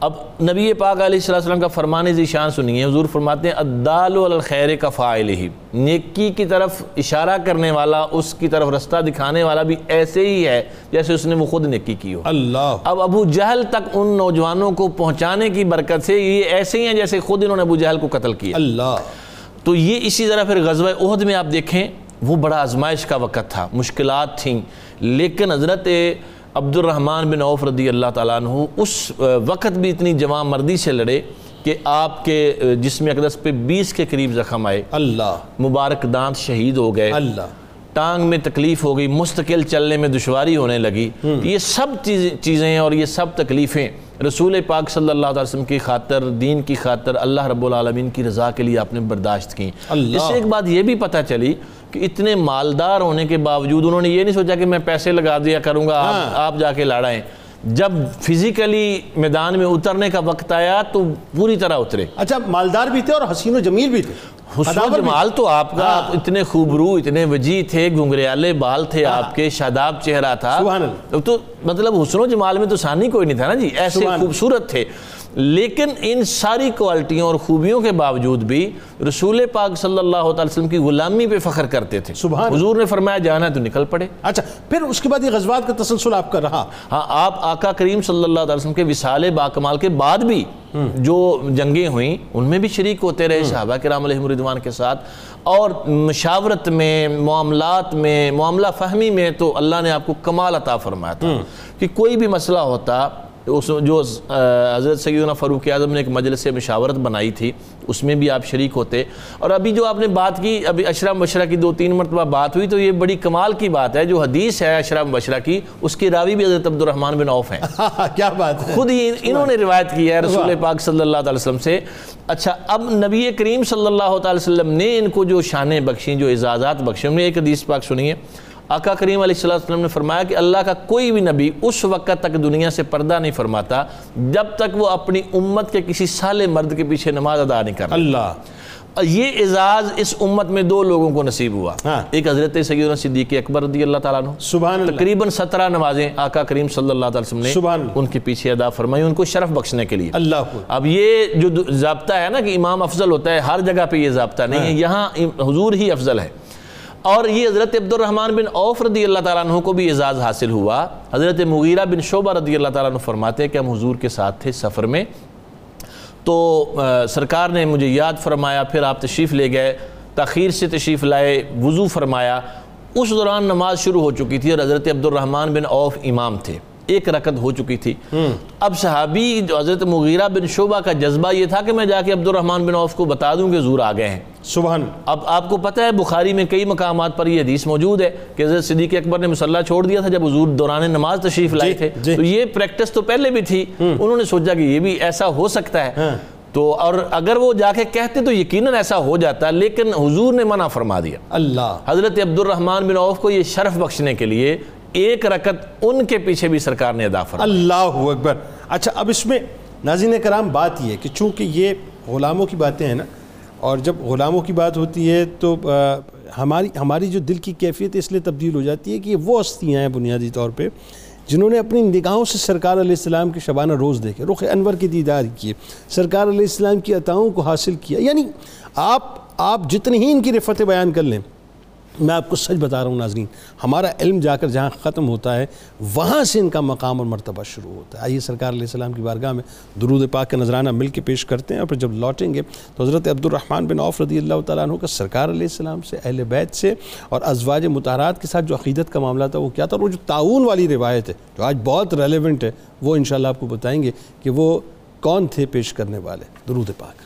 اب نبی پاک علیہ السلام وسلم کا فرمان ذیشان سنیے حضور فرماتے ہیں الدال الخیر کا فائل ہی نیکی کی طرف اشارہ کرنے والا اس کی طرف رستہ دکھانے والا بھی ایسے ہی ہے جیسے اس نے وہ خود نیکی کی ہو۔ اللہ۔ اب ابو جہل تک ان نوجوانوں کو پہنچانے کی برکت سے یہ ایسے ہی ہیں جیسے خود انہوں نے ابو جہل کو قتل کیا۔ اللہ۔ تو یہ اسی طرح پھر غزوہ احد میں آپ دیکھیں وہ بڑا آزمائش کا وقت تھا مشکلات تھیں لیکن حضرت عبد الرحمن بن عوف رضی اللہ تعالیٰ عنہ اس وقت بھی اتنی جوان مردی سے لڑے کہ آپ کے جسم اقدس پہ بیس کے قریب زخم آئے۔ اللہ۔ مبارک دانت شہید ہو گئے۔ اللہ۔ ٹانگ میں تکلیف ہو گئی مستقل چلنے میں دشواری ہونے لگی۔ یہ سب چیزیں چیزیں اور یہ سب تکلیفیں۔ رسول پاک صلی اللہ علیہ وسلم کی خاطر دین کی خاطر اللہ رب العالمین کی رضا کے لیے آپ نے برداشت کی۔ اللہ۔ اس سے ایک بات یہ بھی پتہ چلی کہ اتنے مالدار ہونے کے باوجود انہوں نے یہ نہیں سوچا کہ میں پیسے لگا دیا کروں گا آپ آپ جا کے لڑائیں۔ جب فزیکلی میدان میں اترنے کا وقت آیا تو پوری طرح اترے۔ اچھا مالدار بھی تھے اور حسین و جمیل بھی تھے۔ حسن جمال تو آپ کا ہاں۔ اتنے خوبرو اتنے وجی تھے گھنگریالے بال تھے آپ کے شاداب چہرہ تھا۔ تو مطلب حسن و جمال میں تو ثانی کوئی نہیں تھا نا جی ایسے۔ خوبصورت تھے لیکن ان ساری کوالٹیوں اور خوبیوں کے باوجود بھی رسول پاک صلی اللہ تعالی وسلم کی غلامی پہ فخر کرتے تھے۔ سبحان۔ حضور نے فرمایا جانا ہے تو نکل پڑے۔ اچھا پھر اس کے بعد یہ غزوات کا تسلسل آپ کا رہا۔ ہاں آپ آقا کریم صلی اللہ علیہ وسلم کے وصال باکمال کے بعد بھی جو جنگیں ہوئیں ان میں بھی شریک ہوتے رہے صحابہ کرام علیہ رضوان کے ساتھ۔ اور مشاورت میں معاملات میں معاملہ فہمی میں تو اللہ نے آپ کو کمال عطا فرمایا تھا کہ کوئی بھی مسئلہ ہوتا اس جو حضرت سیدنا فاروق اعظم نے ایک مجلس مشاورت بنائی تھی اس میں بھی آپ شریک ہوتے۔ اور ابھی جو آپ نے بات کی ابھی اشرا مبشرہ کی دو تین مرتبہ بات ہوئی تو یہ بڑی کمال کی بات ہے جو حدیث ہے اشرا مبشرہ کی اس کی راوی بھی حضرت عبد الرحمن بن عوف ہیں۔ کیا بات ہے؟ خود ہی انہوں نے روایت کی ہے رسول پاک صلی اللہ علیہ وسلم سے۔ اچھا اب نبی کریم صلی اللہ تعالی وسلم نے ان کو جو شانیں بخشیں جو اعزازات بخشیں نے ایک حدیث پاک سنی ہے۔ آقا کریم علیہ والسلام نے فرمایا کہ اللہ کا کوئی بھی نبی اس وقت تک دنیا سے پردہ نہیں فرماتا جب تک وہ اپنی امت کے کسی سالے مرد کے پیچھے نماز ادا نہیں کرتا۔ اللہ۔ یہ اعزاز اس امت میں دو لوگوں کو نصیب ہوا۔ ہاں۔ ایک حضرت سیدنا صدیق اکبر رضی اللہ تعالیٰ عنہ۔ سبحان اللہ۔ تقریباً سترہ نمازیں آقا کریم صلی اللہ علیہ وسلم نے سبحان اللہ۔ ان کے پیچھے ادا فرمائی ان کو شرف بخشنے کے لیے۔ اللہ اب یہ جو ضابطہ ہے نا کہ امام افضل ہوتا ہے ہر جگہ پہ یہ ضابطہ نہیں ہے۔ یہاں ام- حضور ہی افضل ہے۔ اور یہ حضرت عبد الرحمن بن عوف رضی اللہ تعالیٰ عنہ کو بھی اعزاز حاصل ہوا۔ حضرت مغیرہ بن شعبہ رضی اللہ تعالیٰ عنہ فرماتے ہیں کہ ہم حضور کے ساتھ تھے سفر میں۔ تو سرکار نے مجھے یاد فرمایا، پھر آپ تشریف لے گئے، تاخیر سے تشریف لائے، وضو فرمایا۔ اس دوران نماز شروع ہو چکی تھی اور حضرت عبد الرحمن بن عوف امام تھے۔ ایک رکت ہو چکی تھی۔ اب صحابی جو حضرت مغیرہ بن شعبہ کا جذبہ یہ تھا کہ میں جا کے عبد الرحمن بن عوف کو بتا دوں کہ حضور آ گئے ہیں۔ سبحان۔ اب آپ کو پتہ ہے بخاری میں کئی مقامات پر یہ حدیث موجود ہے کہ حضرت صدیق اکبر نے مسلح چھوڑ دیا تھا جب حضور دوران نماز تشریف لائے تھے۔ جی۔ تو یہ پریکٹس تو پہلے بھی تھی۔ انہوں نے سوچا کہ یہ بھی ایسا ہو سکتا ہے۔ تو اور اگر وہ جا کے کہتے تو یقیناً ایسا ہو جاتا لیکن حضور نے منع فرما دیا۔ اللہ۔ حضرت عبد الرحمن بن عوف کو یہ شرف بخشنے کے لیے ایک رکت ان کے پیچھے بھی سرکار نے ادا فرمایا اللہ اکبر۔ اچھا اب اس میں ناظرین کرام بات یہ ہے کہ چونکہ یہ غلاموں کی باتیں ہیں نا، اور جب غلاموں کی بات ہوتی ہے تو ہماری ہماری جو دل کی کیفیت اس لیے تبدیل ہو جاتی ہے کہ یہ وہ ہستیاں ہیں بنیادی طور پہ جنہوں نے اپنی نگاہوں سے سرکار علیہ السلام کے شبانہ روز دیکھے۔ رخ انور کی دیدار کیے، سرکار علیہ السلام کی عطاؤں کو حاصل کیا۔ یعنی آپ آپ جتنی ہی ان کی رفت بیان کر لیں میں آپ کو سچ بتا رہا ہوں ناظرین، ہمارا علم جا کر جہاں ختم ہوتا ہے، وہاں سے ان کا مقام اور مرتبہ شروع ہوتا ہے۔ آئیے سرکار علیہ السلام کی بارگاہ میں درود پاک کا نذرانہ مل کے پیش کرتے ہیں اور پھر جب لوٹیں گے تو حضرت عبد الرحمن بن عوف رضی اللہ تعالیٰ عنہ کا سرکار علیہ السلام سے، اہل بیت سے اور ازواج متحرات کے ساتھ جو عقیدت کا معاملہ تھا، وہ کیا تھا؟ اور وہ جو تعاون والی روایت ہے، جو آج بہت ریلیونٹ ہے، وہ انشاءاللہ آپ کو بتائیں گے کہ وہ کون تھے پیش کرنے والے۔ درود پاک۔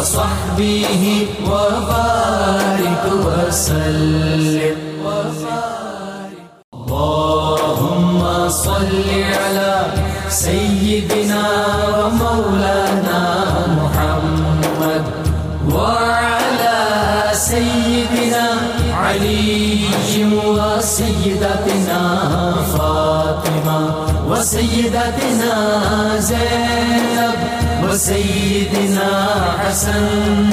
وصحبه وبارك وسلم. اللهم صل على سيدنا ومولانا محمد وعلى سيدنا علي وسيدتنا فاطمة وسيدتنا زينب. وسيدنا حسن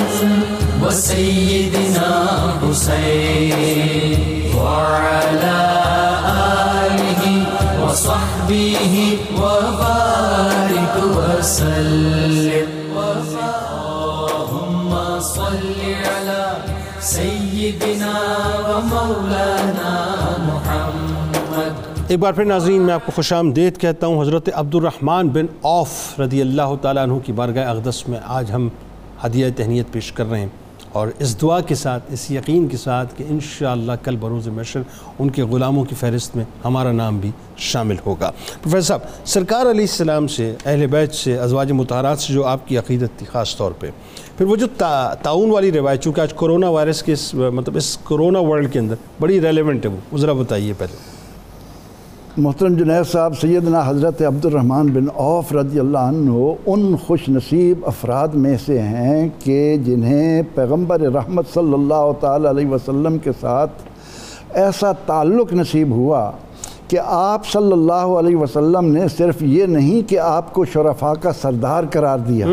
وسيدنا حسين وعلى آله وصحبه وبارك وسلم اللهم صل على سيدنا ومولانا محمد ایک بار پھر ناظرین، میں آپ کو خوش آمدید کہتا ہوں، حضرت عبد الرحمن بن عوف رضی اللہ تعالیٰ عنہ کی بارگاہ اقدس میں آج ہم ہدیہ تہنیت پیش کر رہے ہیں اور اس دعا کے ساتھ، اس یقین کے ساتھ کہ انشاءاللہ کل بروز محشر ان کے غلاموں کی فہرست میں ہمارا نام بھی شامل ہوگا۔ پروفیسر صاحب، سرکار علیہ السلام سے، اہل بیت سے، ازواج مطہرات سے جو آپ کی عقیدت تھی خاص طور پہ، پھر وہ جو تا- تعاون والی روایت، چونکہ آج کرونا وائرس کے اس مطلب اس کرونا ورلڈ کے اندر بڑی ریلیونٹ ہے وہ وہ، ذرا بتائیے پہلے۔ محترم جنید صاحب سیدنا حضرت عبد الرحمن بن عوف رضی اللہ عنہ ان خوش نصیب افراد میں سے ہیں کہ جنہیں پیغمبر رحمت صلی اللہ تعالی علیہ وسلم کے ساتھ ایسا تعلق نصیب ہوا کہ آپ صلی اللہ علیہ وسلم نے صرف یہ نہیں کہ آپ کو شرفاء کا سردار قرار دیا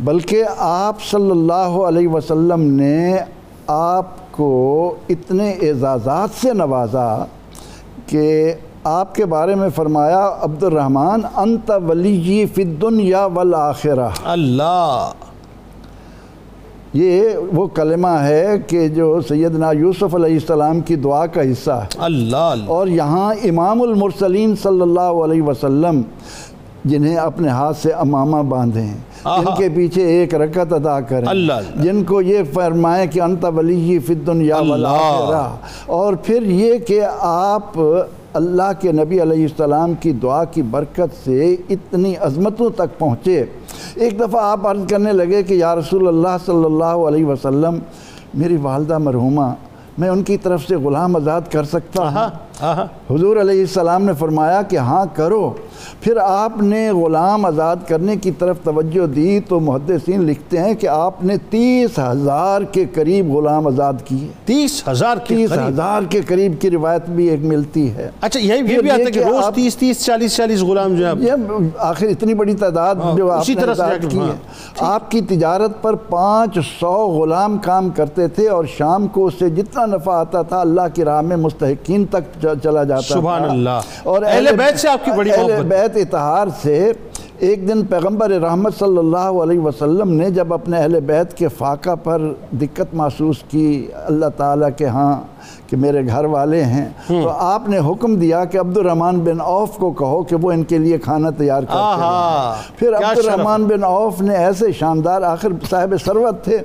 بلکہ آپ صلی اللہ علیہ وسلم نے آپ کو اتنے اعزازات سے نوازا کہ آپ کے بارے میں فرمایا عبد الرحمن انت ولی فی الدنیا والآخرہ۔ اللہ۔ یہ وہ کلمہ ہے کہ جو سیدنا یوسف علیہ السلام کی دعا کا حصہ ہے۔ اللہ اللہ۔ اور یہاں امام المرسلین صلی اللہ علیہ وسلم جنہیں اپنے ہاتھ سے امامہ باندھے ہیں جن۔ کے پیچھے ایک رکعت ادا کریں۔ اللہ۔ جن کو یہ فرمائے کہ انت ولی فی الدنیا۔ والآخرہ۔ اور پھر یہ کہ آپ اللہ کے نبی علیہ السلام کی دعا کی برکت سے اتنی عظمتوں تک پہنچے۔ ایک دفعہ آپ عرض کرنے لگے کہ یا رسول اللہ صلی اللہ علیہ وسلم میری والدہ مرحومہ میں ان کی طرف سے غلام آزاد کر سکتا ہوں۔ حضور علیہ السلام نے فرمایا کہ ہاں کرو۔ پھر آپ نے غلام آزاد کرنے کی طرف توجہ دی تو محدثین لکھتے ہیں کہ آپ نے تیس ہزار کے قریب غلام آزاد کیے۔ تیس ہزار کی تیس قریب؟ ہزار کے قریب کی روایت بھی ایک ملتی ہے۔ اچھا یہی بھی آتا ہے کہ روز تیس تیس چالیس چالیس غلام جو ہے آخر اتنی بڑی تعداد ہاں، جو آپ نے آزاد کے- کی ہاں، ہے۔ آپ کی تجارت پر پانچ سو غلام کام کرتے تھے اور شام کو اس سے جتنا نفع آتا تھا اللہ کی راہ میں مستحقین تک چلا جاتا سبحان اللہ۔ اور اہل بیت سے آپ کی بڑی محبت۔ بیت اطہار سے ایک دن پیغمبر رحمت صلی اللہ علیہ وسلم نے جب اپنے اہل بیت کے فاقہ پر دقت محسوس کی، اللہ تعالیٰ کے ہاں کہ میرے گھر والے ہیں تو آپ نے حکم دیا کہ عبد الرحمن بن عوف کو کہو کہ وہ ان کے لیے کھانا تیار کرتے ہیں۔ پھر عبد۔ الرحمن بن عوف نے ایسے شاندار آخر صاحب ثروت تھے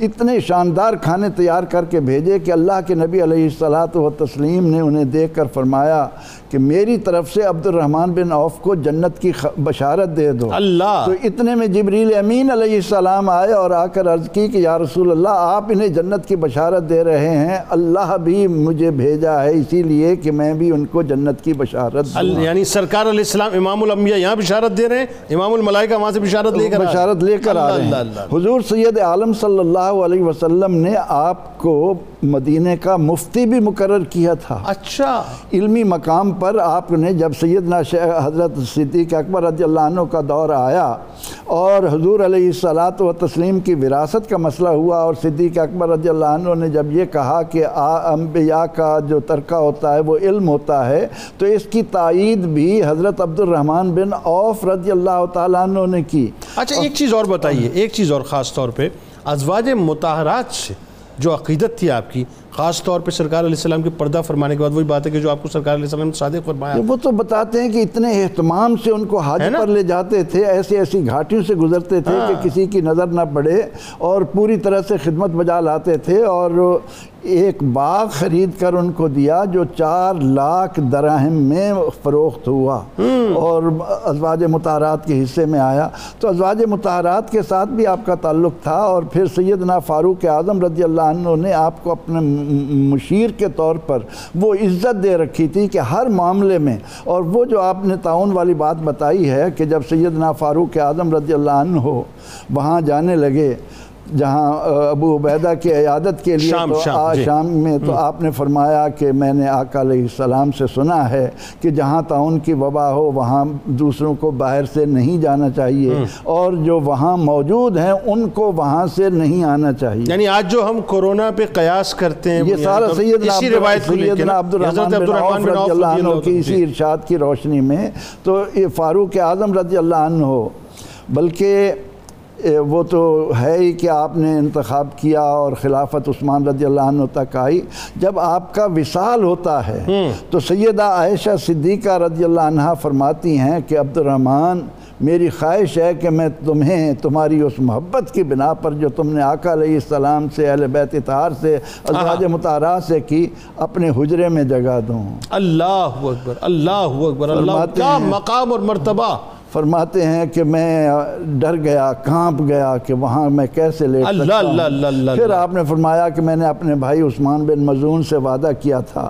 اتنے شاندار کھانے تیار کر کے بھیجے کہ اللہ کے نبی علیہ الصلاۃ و تسلیم نے انہیں دیکھ کر فرمایا کہ میری طرف سے عبد الرحمن بن عوف کو جنت کی بشارت دے دو۔ اللہ۔ تو اتنے میں جبریل امین علیہ السلام آئے اور آ کر عرض کی کہ یا رسول اللہ آپ انہیں جنت کی بشارت دے رہے ہیں اللہ بھی مجھے بھیجا ہے اسی لیے کہ میں بھی ان کو جنت کی بشارت دوں یعنی سرکار علیہ السلام امام الانبیاء یہاں بشارت دے رہے ہیں امام الملائکہ وہاں سے بشارت لے کر۔ بشارت لے کر آ رہے ہیں۔ حضور سید عالم صلی اللہ علیہ وسلم نے آپ کو مدینہ کا مفتی بھی مقرر کیا تھا۔ اچھا۔ علمی مقام پر آپ نے جب سیدنا حضرت صدیق اکبر رضی اللہ عنہ کا دور آیا اور حضور علیہ الصلاۃ و تسلیم کی وراثت کا مسئلہ ہوا اور صدیق اکبر رضی اللہ عنہ نے جب یہ کہا کہ آ- انبیاء کا جو ترکہ ہوتا ہے وہ علم ہوتا ہے، تو اس کی تائید بھی حضرت عبد الرحمن بن عوف رضی اللہ تعالیٰ عنہ نے کی۔ اچھا ایک چیز اور بتائیے، ایک چیز اور خاص طور پہ، ازواج متحرات سے جو عقیدت تھی آپ کی خاص طور پہ سرکار علیہ السلام کی پردہ فرمانے کے بعد وہی بات ہے کہ جو آپ کو سرکار علیہ السلام نے صادق فرمایا۔ وہ تو بتاتے ہیں کہ اتنے اہتمام سے ان کو نا؟ پر لے جاتے تھے ایسی ایسی گھاٹیوں سے گزرتے تھے کہ کسی کی نظر نہ پڑے اور پوری طرح سے خدمت بجا لاتے تھے اور ایک باغ خرید کر ان کو دیا جو چار لاکھ دراہم میں فروخت ہوا۔ اور ازواج متحرات کے حصے میں آیا۔ تو ازواج متحرات کے ساتھ بھی آپ کا تعلق تھا اور پھر سیدنا فاروق اعظم رضی اللہ عنہ نے آپ کو اپنے مشیر کے طور پر وہ عزت دے رکھی تھی کہ ہر معاملے میں، اور وہ جو آپ نے تعاون والی بات بتائی ہے کہ جب سیدنا فاروق اعظم رضی اللہ عنہ وہاں جانے لگے جہاں ابو عبیدہ کی عیادت کے لیے شام، تو شام، جی۔ شام میں تو آپ نے فرمایا کہ میں نے آقا علیہ السلام سے سنا ہے کہ جہاں تعاون کی وبا ہو وہاں دوسروں کو باہر سے نہیں جانا چاہیے اور جو وہاں موجود ہیں ان کو وہاں سے نہیں آنا چاہیے یعنی آج جو ہم کورونا پہ قیاس کرتے ہیں یہ سارا تو سیدنا اسی عبد- روایت سیدنا نا، عبد الرحمن رضی اللہ عنہ کی جی۔ اسی ارشاد کی روشنی میں تو یہ فاروق اعظم رضی اللہ عنہ ہو بلکہ وہ تو ہے ہی کہ آپ نے انتخاب کیا اور خلافت عثمان رضی اللہ عنہ تک آئی۔ جب آپ کا وصال ہوتا ہے تو سیدہ عائشہ صدیقہ رضی اللہ عنہ فرماتی ہیں کہ عبد الرحمن میری خواہش ہے کہ میں تمہیں تمہاری اس محبت کی بنا پر جو تم نے آقا علیہ السلام سے اہل بیت اتحار سے ازواج مطہرات سے کی اپنے حجرے میں جگہ دوں۔ اللہ اکبر اللہ اکبر اللہ کیا مقام اور مرتبہ۔ فرماتے ہیں کہ میں ڈر گیا کانپ گیا کہ وہاں میں کیسے لیٹ اللہ سکتا ہوں؟ اللہ اللہ اللہ پھر آپ نے فرمایا کہ میں نے اپنے بھائی عثمان بن مزون سے وعدہ کیا تھا۔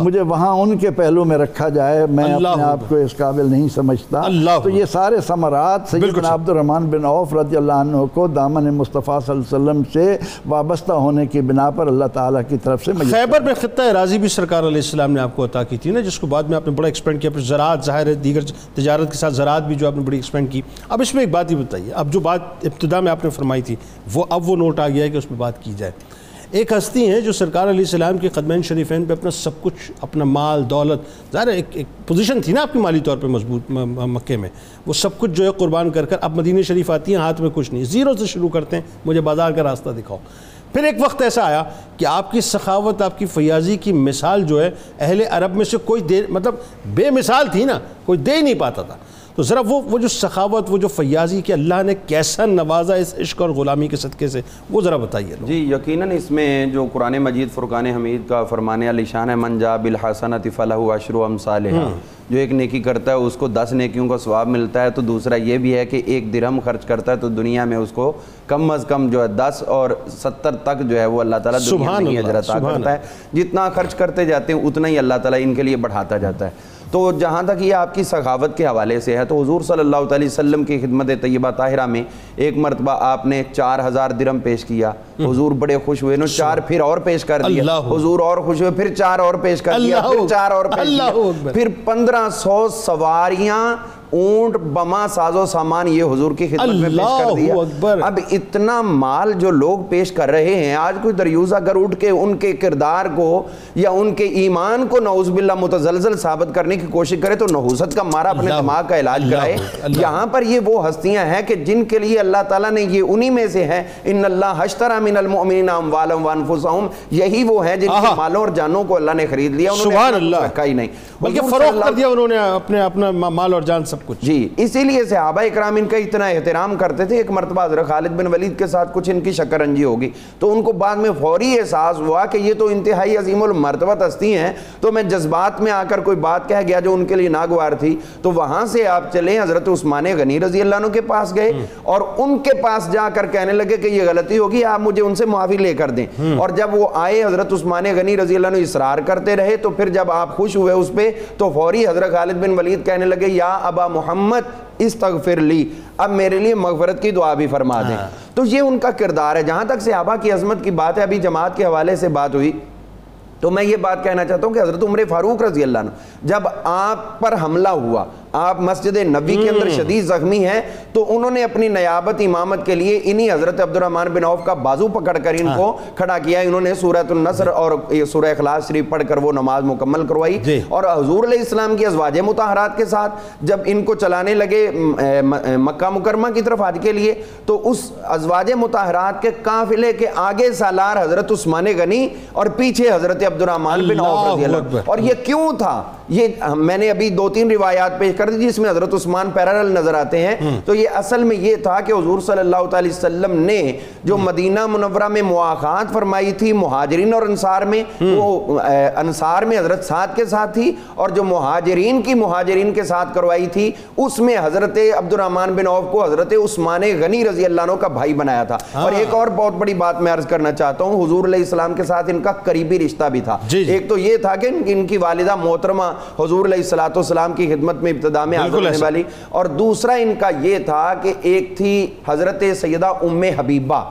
مجھے وہاں ان کے پہلو میں رکھا جائے میں اپنے آپ کو اس قابل نہیں سمجھتا۔ تو یہ سارے ثمرات بالکل سیدنا۔ عبد الرحمن بن عوف رضی اللہ عنہ کو دامن مصطفیٰ صلی اللہ علیہ وسلم سے وابستہ ہونے کی بنا پر اللہ تعالیٰ کی طرف سے خیبر میں خطہ راضی بھی سرکار علیہ السلام نے آپ کو عطا کی تھی نا جس کو بعد میں آپ نے بڑا ایکسپینڈ کیا پھر زراعت ظاہر ہے دیگر تجارت کے ساتھ زراعت بھی جو آپ نے بڑی ایکسپینڈ کی۔ اب اس میں ایک بات ہی بتائیے، اب جو بات ابتدا میں آپ نے فرمائی تھی، وہ اب وہ نوٹ آ گیا ہے کہ اس میں بات کی جائے۔ ایک ہستی ہیں جو سرکار علیہ السلام کے قدمین شریفین پہ اپنا سب کچھ، اپنا مال، دولت، ظاہر ایک ایک پوزیشن تھی نا آپ کی مالی طور پہ مضبوط مکے میں۔ وہ سب کچھ جو ہے قربان کر کر اب مدینہ شریف آتی ہیں، ہاتھ میں کچھ نہیں۔ زیرو سے شروع کرتے ہیں، مجھے بازار کا راستہ دکھاؤ۔ پھر ایک وقت ایسا آیا کہ آپ کی سخاوت، آپ کی فیاضی کی مثال جو ہے، اہل عرب میں سے کوئی دے مطلب بے مثال تھی نا، کوئی دے نہیں پاتا تھا۔ تو ذرا وہ وہ جو سخاوت وہ جو فیاضی کہ اللہ نے کیسا نوازا اس عشق اور غلامی کے صدقے سے وہ ذرا بتائیے جی یقیناً اس میں جو قرآن مجید فرقان حمید کا فرمانے علی شان ہے من جا بالحسنت فلہ عشر امثالہ جو ایک نیکی کرتا ہے اس کو دس نیکیوں کا ثواب ملتا ہے تو دوسرا یہ بھی ہے کہ ایک درہم خرچ کرتا ہے تو دنیا میں اس کو کم از کم جو ہے دس اور ستر تک جو ہے وہ اللہ تعالیٰ دنیا میں ہی کرتا ہے۔ جتنا خرچ کرتے جاتے ہیں اتنا ہی اللہ تعالیٰ ان کے لیے بڑھاتا جاتا ہے۔ تو جہاں تک یہ آپ کی سخاوت کے حوالے سے ہے، تو حضور صلی اللہ تعالی وسلم کی خدمت طیبہ طاہرہ میں ایک مرتبہ آپ نے چار ہزار درم پیش کیا۔ حضور بڑے خوش ہوئے نو چار پھر اور پیش کر دیا۔ حضور اور خوش ہوئے پھر چار اور پیش کر دیا پھر چار اور پیش اکبر۔ پھر پندرہ سو سواریاں اونٹ بما ساز و سامان یہ حضور کی خدمت میں پیش کر دیا۔ اکبر۔ اب اتنا مال جو لوگ پیش کر رہے ہیں آج کوئی دریوزہ گر اٹھ کے ان کے کردار کو یا ان کے ایمان کو نعوذ باللہ متزلزل ثابت کرنے کی کوشش کرے تو نحوست کا مارا اپنے دماغ کا علاج کرائے۔ یہاں پر یہ وہ ہستیاں ہیں کہ جن کے لیے اللہ تعالیٰ نے یہ انہی میں سے ہے ان اللہ حشترا من المؤمنین اموالهم وانفسهم یہی وہ ہیں جن کے۔ مالوں اور جانوں کو اللہ نے خرید لیا انہوں سبحان اللہ. رکھا ہی نہیں۔ بلکہ فروخت اللہ کر دیا انہوں نے اپنے اپنا مال اور جان سب کچھ۔ جی اسی لیے صحابہ اکرام ان کا اتنا احترام کرتے تھے۔ ایک مرتبہ حضرت خالد بن ولید کے ساتھ کچھ ان کی شکر انجی ہوگی۔ تو ان کو بعد میں فوری احساس ہوا کہ یہ تو انتہائی عظیم المرتبہ ہستی ہیں۔ تو میں جذبات میں آ کر کوئی بات کہہ گیا جو ان کے لیے ناگوار تھی۔ تو وہاں سے آپ چلے حضرت عثمان غنی رضی اللہ عنہ کے پاس گئے۔ اور ان کے پاس جا کر کہنے لگے کہ یہ غلطی ہوگی آپ مجھے ان سے معافی لے کر دیں۔ اور جب وہ آئے حضرت عثمان غنی رضی اللہ عنہ اصرار کرتے رہے تو پھر جب آپ خوش ہوئے اس پہ تو فوری حضرت خالد بن ولید کہنے لگے یا ابا محمد استغفر لی۔ اب میرے لیے مغفرت کی دعا بھی فرما دیں۔ تو یہ ان کا کردار ہے۔ جہاں تک صحابہ کی عظمت کی بات ہے ابھی جماعت کے حوالے سے بات ہوئی۔ تو میں یہ بات کہنا چاہتا ہوں کہ حضرت عمر فاروق رضی اللہ عنہ جب آپ پر حملہ ہوا آپ مسجد نبی کے اندر شدید زخمی ہیں تو انہوں نے اپنی نیابت امامت کے لیے انہی حضرت عبد الرحمن بن عوف کا بازو پکڑ کر ان کو کھڑا کیا۔ انہوں نے سورۃ النصر اور سورہ اخلاص شریف پڑھ کر وہ نماز مکمل کروائی۔ جی۔ اور حضور علیہ السلام کی ازواج متحرات کے ساتھ جب ان کو چلانے لگے مکہ مکرمہ کی طرف حج کے لیے تو اس ازواج متحرات کے قافلے کے آگے سالار حضرت عثمان غنی اور پیچھے حضرت عبد الرحمن بن عوف رضی اللہ۔ اور یہ کیوں تھا؟ یہ میں نے ابھی دو تین روایات پیش کر دی جس میں حضرت عثمان پیرالل نظر آتے ہیں۔ تو یہ اصل میں یہ تھا کہ حضور صلی اللہ تعالی وسلم نے جو مدینہ منورہ میں مواخات فرمائی تھی مہاجرین اور انصار میں وہ انصار میں حضرت سعد کے ساتھ تھی اور جو مہاجرین کی مہاجرین کے ساتھ کروائی تھی اس میں حضرت عبد الرحمن بن عوف کو حضرت عثمان غنی رضی اللہ عنہ کا بھائی بنایا تھا۔ اور ایک اور بہت بڑی بات میں عرض کرنا چاہتا ہوں حضور علیہ السلام کے ساتھ ان کا قریبی رشتہ بھی تھا۔ جی، جی۔ ایک تو یہ تھا کہ ان- کی والدہ محترمہ حضور علیہ والسلام کی خدمت میں ابتدا میں حاضر ہونے۔ والی اور دوسرا ان کا یہ تھا کہ ایک تھی حضرت سیدہ ام حبیبہ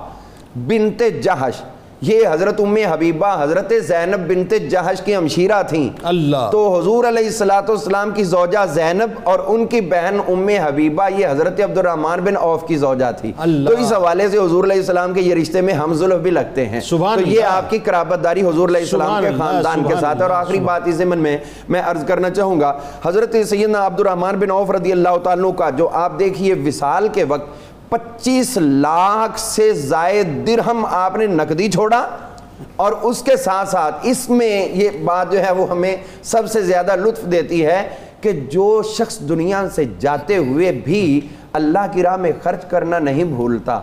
بنت جہش یہ حضرت ام حبیبہ حضرت زینب بنت جہش کی ہمشیرہ تھیں۔ اللہ۔ تو حضور علیہ الصلوۃ والسلام کی زوجہ زینب اور ان کی بہن ام حبیبہ یہ حضرت عبد الرحمن بن عوف کی زوجہ تھی۔ اللہ۔ تو اس حوالے سے حضور علیہ السلام کے یہ رشتے میں ہم ظلف بھی لگتے ہیں۔ سبحان تو یہ اللہ۔ آپ کی قرابت داری حضور علیہ السلام کے خاندان کے ساتھ۔ اور آخری بات اس ضمن میں میں عرض کرنا چاہوں گا حضرت سیدنا عبد الرحمن بن عوف رضی اللہ تعالیٰ کا جو آپ دیکھیے وصال کے وقت پچیس لاکھ سے زائد درہم آپ نے نقدی چھوڑا اور اس کے ساتھ ساتھ اس میں یہ بات جو ہے وہ ہمیں سب سے زیادہ لطف دیتی ہے کہ جو شخص دنیا سے جاتے ہوئے بھی اللہ کی راہ میں خرچ کرنا نہیں بھولتا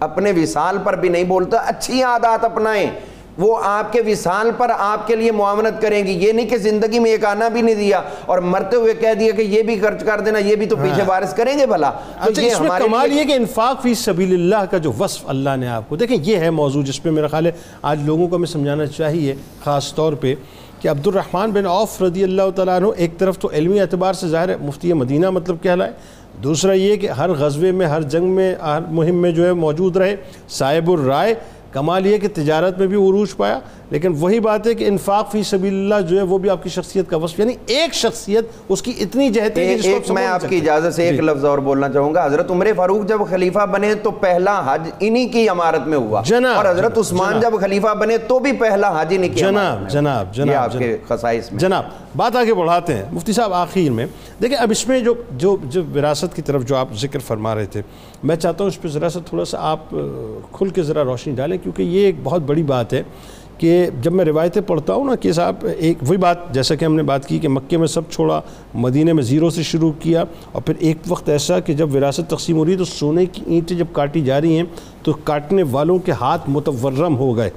اپنے وصال پر بھی نہیں بولتا اچھی عادات اپنائیں۔ وہ آپ کے وصال پر آپ کے لیے معاونت کریں گی۔ یہ نہیں کہ زندگی میں ایک آنا بھی نہیں دیا اور مرتے ہوئے کہہ دیا کہ یہ بھی خرچ کر دینا یہ بھی تو پیچھے وارث کریں گے بھلا۔ تو اچھا یہ اس میں ہمارے کمال یہ کہ انفاق فی سبیل اللہ کا جو وصف اللہ نے آپ کو دیکھیں یہ ہے موضوع جس پہ میرا خیال ہے آج لوگوں کو ہمیں سمجھانا چاہیے خاص طور پہ کہ عبد الرحمن بن عوف رضی اللہ تعالیٰ عنہ ایک طرف تو علمی اعتبار سے ظاہر ہے مفتی مدینہ مطلب کہلائے دوسرا یہ کہ ہر غزوے میں ہر جنگ میں ہر مہم میں جو ہے موجود رہے صاحب الرائے کمال یہ کہ تجارت میں بھی عروج پایا لیکن وہی بات ہے کہ انفاق فی سبیل اللہ جو ہے وہ بھی آپ کی شخصیت کا وصف یعنی ایک شخصیت اس کی اتنی جہت ہے ایک میں آپ کی۔ اجازت سے ایک جی۔ لفظ اور بولنا چاہوں گا حضرت عمر فاروق جب خلیفہ بنے تو پہلا حج انہی کی عمارت میں ہوا اور حضرت عثمان جب خلیفہ بنے تو بھی پہلا حج انہی کی جناب جناب۔ جناب یہ آپ کے۔ خصائص میں جناب بات آگے بڑھاتے ہیں مفتی صاحب آخر میں دیکھیں اب اس میں جو جو جو وراثت کی طرف جو آپ ذکر فرما رہے تھے میں چاہتا ہوں اس پہ ذرا سا تھوڑا سا آپ کھل کے ذرا روشنی ڈالیں کیونکہ یہ ایک بہت بڑی بات ہے کہ جب میں روایتیں پڑھتا ہوں نا کہ صاحب ایک وہی بات جیسا کہ ہم نے بات کی کہ مکے میں سب چھوڑا مدینہ میں زیرو سے شروع کیا اور پھر ایک وقت ایسا کہ جب وراثت تقسیم ہو رہی تو سونے کی اینٹیں جب کاٹی جا رہی ہیں تو کاٹنے والوں کے ہاتھ متورم ہو گئے۔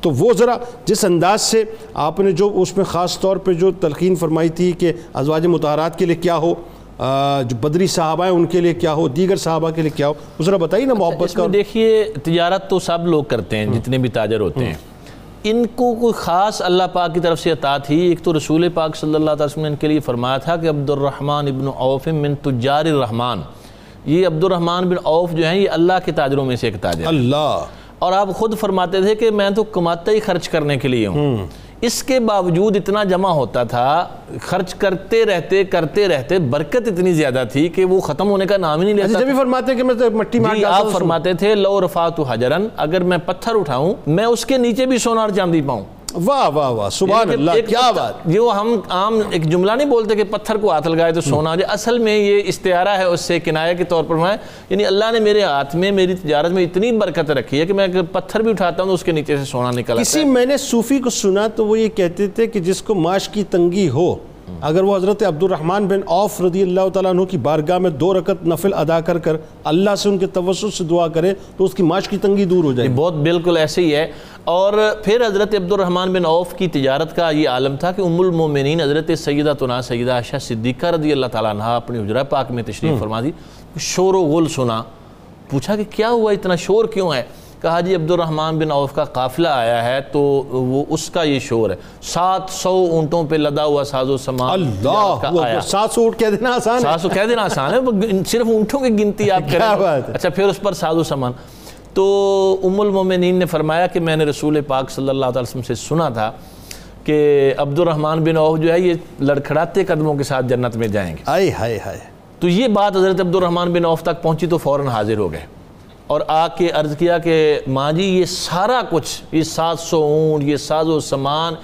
تو وہ ذرا جس انداز سے آپ نے جو اس میں خاص طور پہ جو تلقین فرمائی تھی کہ ازواج متحرات کے لیے کیا ہو جو بدری صحابہ ہیں ان کے لیے کیا ہو دیگر صحابہ کے لیے کیا ہو ذرا بتائیے نا محبت اس کا۔ میں دیکھیے تجارت تو سب لوگ کرتے ہیں جتنے بھی تاجر ہوتے ہیں۔ ان کو کوئی خاص اللہ پاک کی طرف سے عطا تھی ایک تو رسول پاک صلی اللہ علیہ وسلم نے ان کے لیے فرمایا تھا کہ عبد الرحمن ابن عوف من تجار الرحمن. یہ عبد الرحمن بن عوف جو ہیں یہ اللہ کے تاجروں میں سے ایک تاجر اللہ! اور آپ خود فرماتے تھے کہ میں تو کماتا ہی خرچ کرنے کے لیے ہوں۔ اس کے باوجود اتنا جمع ہوتا تھا خرچ کرتے رہتے کرتے رہتے برکت اتنی زیادہ تھی کہ وہ ختم ہونے کا نام ہی نہیں اچھا لیتا جب بھی فرماتے ہیں کہ میں مٹی مار جی آپ فرماتے تھے لو رفعت حجرن اگر میں پتھر اٹھاؤں میں اس کے نیچے بھی سونا اور چاندی پاؤں۔ واہ واہ واہ سبحان یعنی اللہ کیا بات۔ جو ہم عام ایک جملہ نہیں بولتے کہ پتھر کو ہاتھ لگائے تو سونا آ جائے اصل میں یہ استعارہ ہے اس سے کنایہ کے طور پر میں یعنی اللہ نے میرے ہاتھ میں میری تجارت میں اتنی برکت رکھی ہے کہ میں اگر پتھر بھی اٹھاتا ہوں تو اس کے نیچے سے سونا نکل آتا کسی ہے۔ میں نے صوفی کو سنا تو وہ یہ کہتے تھے کہ جس کو معاش کی تنگی ہو اگر وہ حضرت عبد الرحمن بن عوف رضی اللہ تعالیٰ عنہ کی بارگاہ میں دو رکعت نفل ادا کر کر اللہ سے ان کے توسط سے دعا کرے تو اس کی معاش کی تنگی دور ہو جائے بہت بالکل ایسے ہی ہے۔ اور پھر حضرت عبد الرحمن بن عوف کی تجارت کا یہ عالم تھا کہ ام المومنین حضرت سیدہ تنا سیدہ عائشہ صدیقہ رضی اللہ تعالیٰ عنہ اپنی حجرہ پاک میں تشریف فرما دی۔ شور و غل سنا۔ پوچھا کہ کیا ہوا اتنا شور کیوں ہے؟ کہا جی عبد الرحمن بن عوف کا قافلہ آیا ہے تو وہ اس کا یہ شور ہے۔ سات سو اونٹوں پہ لدا ہوا ساز و سامان اللہ سات سو اٹھ کہہ دینا آسان ہے۔ سات سو کہہ دینا آسان ہے صرف اونٹوں کی گنتی آپ کریں؟ اچھا پھر اس پر ساز و سامان تو ام المومنین نے فرمایا کہ میں نے رسول پاک صلی اللہ علیہ وسلم سے سنا تھا کہ عبد الرحمن بن عوف جو ہے یہ لڑکھڑاتے قدموں کے ساتھ جنت میں جائیں گے۔ آئے ہائے ہائے۔ تو یہ بات حضرت عبد الرحمن بن عوف تک پہنچی تو فوراً حاضر ہو گئے۔ اور آ کے عرض کیا کہ ماں جی یہ سارا کچھ یہ سات سو اونٹ یہ ساز و سامان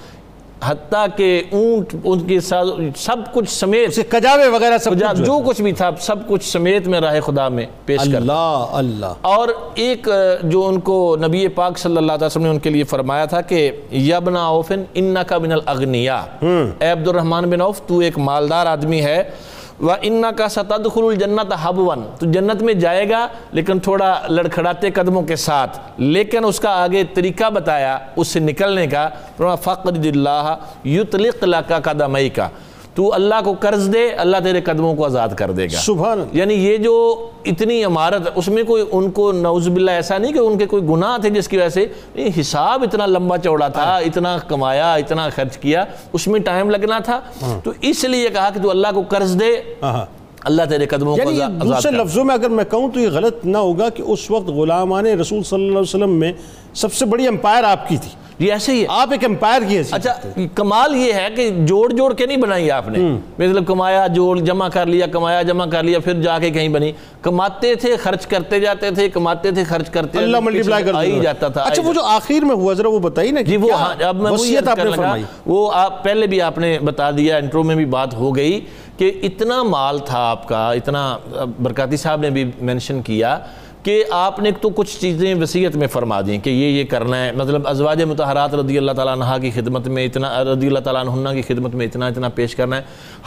حتیٰ کہ اونٹ ان کے ساز سب کچھ سمیت کجاوے وغیرہ سب جو کچھ۔ جو۔ کچھ بھی تھا سب کچھ سمیت میں راہ خدا میں پیش کر اللہ اللہ۔ اور ایک جو ان کو نبی پاک صلی اللہ علیہ وسلم نے ان کے لیے فرمایا تھا کہ یبن عوفن انکا من الاغنیا اے عبد الرحمن بن عوف تو ایک مالدار آدمی ہے۔ و انکا ستدخل الجنت حبون تو جنت میں جائے گا، لیکن تھوڑا لڑکھڑاتے قدموں کے ساتھ۔ لیکن اس کا آگے طریقہ بتایا، اس سے نکلنے کا۔ فقد اللہ یطلق لکا قدمئی کا تو اللہ کو قرض دے اللہ تیرے قدموں کو آزاد کر دے گا۔ سبحان یعنی یہ جو اتنی عمارت اس میں کوئی ان کو نعوذ باللہ ایسا نہیں کہ ان کے کوئی گناہ تھے جس کی وجہ سے حساب اتنا لمبا چوڑا تھا اتنا کمایا اتنا خرچ کیا اس میں ٹائم لگنا تھا۔ تو اس لیے کہا کہ تو اللہ کو قرض دے۔ ہاں۔ اللہ تیرے قدموں کو یعنی دوسرے لفظوں میں اگر میں کہوں تو یہ غلط نہ ہوگا کہ اس وقت غلامان رسول صلی اللہ علیہ وسلم میں سب سے بڑی امپائر آپ کی تھی۔ یہ ایسے ہی ہے۔ آپ ایک امپائر کی حیثیت اچھا کمال یہ ہے کہ جوڑ جوڑ کے نہیں بنائی آپ نے۔ مطلب کمایا جوڑ جمع کر لیا کمایا جمع کر لیا پھر جا کے کہیں بنی۔ کماتے تھے خرچ کرتے جاتے تھے کماتے تھے خرچ کرتے اللہ جاتے تھے، ملٹیپلائی کر ہی۔ جاتا تھا اچھا وہ جو آخر میں ہوا ذرا وہ بتائیے نا جی وہ ہاں اب میں وصیت آپ نے فرمائی۔ وہ پہلے بھی آپ نے بتا دیا انٹرو میں بھی بات ہو گئی۔ کہ اتنا مال تھا آپ کا اتنا برکاتی صاحب نے بھی مینشن کیا کہ آپ نے تو کچھ چیزیں وصیت میں فرما دیں کہ یہ یہ کرنا ہے۔ مطلب ازواج متحرات رضی اللہ تعالیٰ عنہ کی خدمت میں اتنا رضی اللہ تعالیٰ عنہ کی خدمت میں اتنا اتنا پیش کرنا ہے۔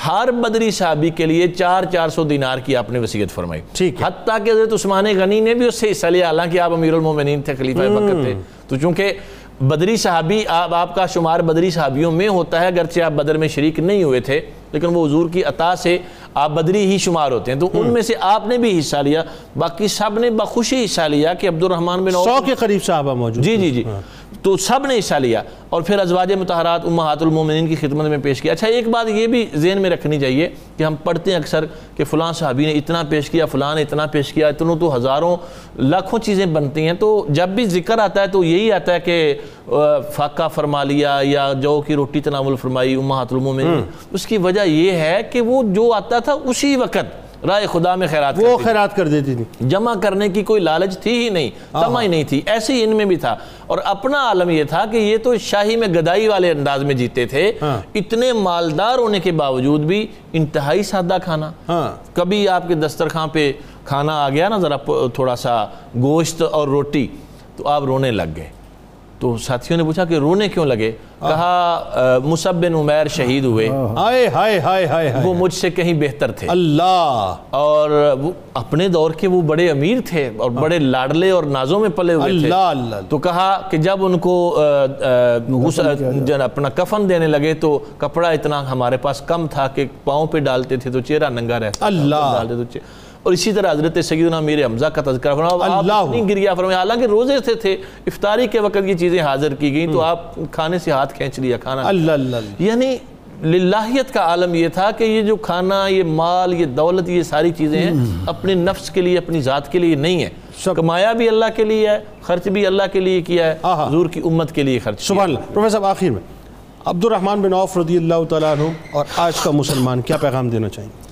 ہر بدری صحابی کے لیے چار چار سو دینار کی آپ نے وصیت فرمائی۔ ٹھیک حتیٰ کہ حضرت عثمان غنی نے بھی اس سے حصہ لیا حالانکہ آپ امیر المومنین تھے خلیفہ وقت تھے۔ تو چونکہ بدری صحابی آپ آپ کا شمار بدری صحابیوں میں ہوتا ہے اگرچہ آپ بدر میں شریک نہیں ہوئے تھے۔ لیکن وہ حضور کی عطا سے آپ بدری ہی شمار ہوتے ہیں۔ تو ان میں سے آپ نے بھی حصہ لیا باقی سب نے بخوشی حصہ لیا کہ عبد الرحمن بن سو کے قریب صحابہ موجود جی جی جی۔ تو سب نے حصہ لیا اور پھر ازواج متحرات امہات المومنین کی خدمت میں پیش کیا۔ اچھا ایک بات یہ بھی ذہن میں رکھنی چاہیے کہ ہم پڑھتے ہیں اکثر کہ فلاں صحابی نے اتنا پیش کیا فلاں نے اتنا پیش کیا اتنوں تو ہزاروں لاکھوں چیزیں بنتی ہیں۔ تو جب بھی ذکر آتا ہے تو یہی آتا ہے کہ فاقہ فرما لیا یا جو کی روٹی تناول فرمائی امہات المومنین۔ اس کی وجہ یہ ہے کہ وہ جو آتا تھا اسی وقت رائے خدا میں خیرات وہ کرتی خیرات کر دیتی تھی۔ جمع کرنے کی کوئی لالچ تھی ہی نہیں تمہ ہی نہیں تھی۔ ایسے ہی ان میں بھی تھا۔ اور اپنا عالم یہ تھا کہ یہ تو شاہی میں گدائی والے انداز میں جیتے تھے۔ ہاں۔ اتنے مالدار ہونے کے باوجود بھی انتہائی سادہ کھانا۔ ہاں۔ کبھی آپ کے دسترخوان پہ کھانا آ گیا نا ذرا تھوڑا سا گوشت اور روٹی تو آپ رونے لگ گئے۔ تو ساتھیوں نے پوچھا کہ رونے کیوں لگے؟ کہا مصب بن عمیر شہید ہوئے۔ ہائے ہائے ہائے ہائے وہ مجھ سے کہیں بہتر تھے۔ اللہ۔ اور وہ اپنے دور کے وہ بڑے امیر تھے اور بڑے لاڈلے اور نازوں میں پلے ہوئے تھے۔ اللہ تو کہا کہ جب ان کو اپنا کفن دینے لگے تو کپڑا اتنا ہمارے پاس کم تھا کہ پاؤں پہ ڈالتے تھے تو چہرہ ننگا رہتا اللہ۔ ڈالتے تو چہرہ- اور اسی طرح حضرت سیدنا میرے حمزہ کا تذکرہ فرمایا۔ آپ اللہ اپنی گریا فرمایا حالانکہ روزے سے تھے افطاری کے وقت یہ چیزیں حاضر کی گئیں تو آپ کھانے سے ہاتھ کھینچ لیا کھانا۔ اللہ اللہ یعنی للہیت کا عالم یہ تھا کہ یہ جو کھانا یہ مال یہ دولت یہ ساری چیزیں ہیں اپنے نفس کے لیے اپنی ذات کے لیے نہیں ہے کمایا بھی اللہ کے لیے ہے خرچ بھی اللہ کے لیے کیا ہے۔ حضور کی امت کے لیے خرچ سبحان اللہ۔ پروفیسر صاحب آخر میں عبد الرحمن بن عوف رضی اللہ تعالیٰ عنہ اور آج کا مسلمان کیا پیغام دینا چاہیں گے؟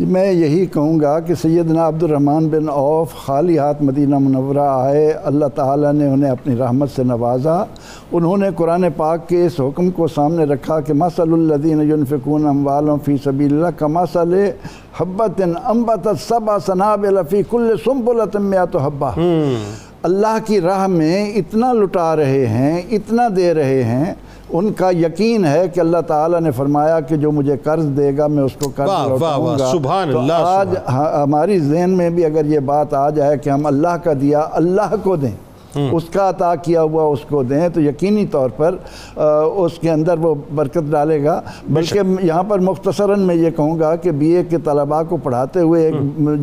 میں یہی کہوں گا کہ سیدنا عبد الرحمن بن عوف خالی ہاتھ مدینہ منورہ آئے اللہ تعالیٰ نے انہیں اپنی رحمت سے نوازا۔ انہوں نے قرآن پاک کے اس حکم کو سامنے رکھا کہ مسل الدین ينفقون اموالوں فی سبیل اللہ کا مسل حبت امبت سبا صناب لفی کل سنبلت میات حبہ اللہ کی راہ میں اتنا لٹا رہے ہیں اتنا دے رہے ہیں ان کا یقین ہے کہ اللہ تعالیٰ نے فرمایا کہ جو مجھے قرض دے گا میں اس کو قرض لوٹاؤں گا۔ سبحان تو اللہ، آج ہاں، ہماری ذہن میں بھی اگر یہ بات آ جائے کہ ہم اللہ کا دیا اللہ کو دیں۔ اس کا عطا کیا ہوا اس کو دیں تو یقینی طور پر اس کے اندر وہ برکت ڈالے گا۔ بلکہ یہاں پر مختصراً میں یہ کہوں گا کہ بی اے کے طلباء کو پڑھاتے ہوئے ایک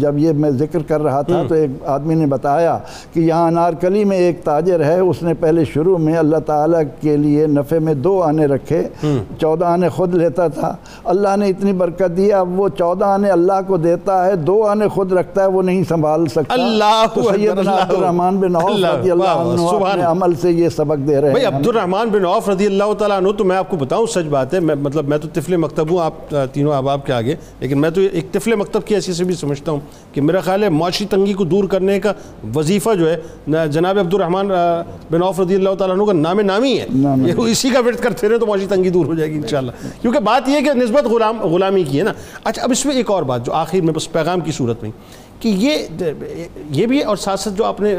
جب یہ میں ذکر کر رہا تھا تو ایک آدمی نے بتایا کہ یہاں انارکلی میں ایک تاجر ہے اس نے پہلے شروع میں اللہ تعالیٰ کے لیے نفع میں دو آنے رکھے۔ چودہ آنے خود لیتا تھا۔ اللہ نے اتنی برکت دی اب وہ چودہ آنے اللہ کو دیتا ہے دو آنے خود رکھتا ہے وہ نہیں سنبھال سکتا۔ اللہ تو سیدنا عبد الرحمن بن عوف رضی اللہ عنہ اپنے۔ عمل سے یہ سبق دے رہے بھئی ہیں۔ عبد الرحمن بن عوف رضی اللہ تعالیٰ عنہ تو میں آپ کو بتاؤں سچ بات ہے میں مطلب میں تو طفل مکتب ہوں آپ تینوں احباب کے آگے لیکن میں تو ایک طفل مکتب کی حیثیت سے بھی سمجھتا ہوں کہ میرا خیال ہے معاشی تنگی کو دور کرنے کا وظیفہ جو ہے جناب عبد الرحمن بن عوف رضی اللہ تعالیٰ عنہ کا نام نامی ہے۔ یہ اسی کا ورد کرتے رہے تو معاشی تنگی دور ہو جائے گی انشاءاللہ۔ کیونکہ بات یہ ہے کہ نسبت غلام غلامی کی ہے نا۔ اچھا اب اس میں ایک اور بات جو آخر میں بس پیغام کی صورت میں۔ کہ یہ یہ بھی اور ساتھ ساتھ جو آپ نے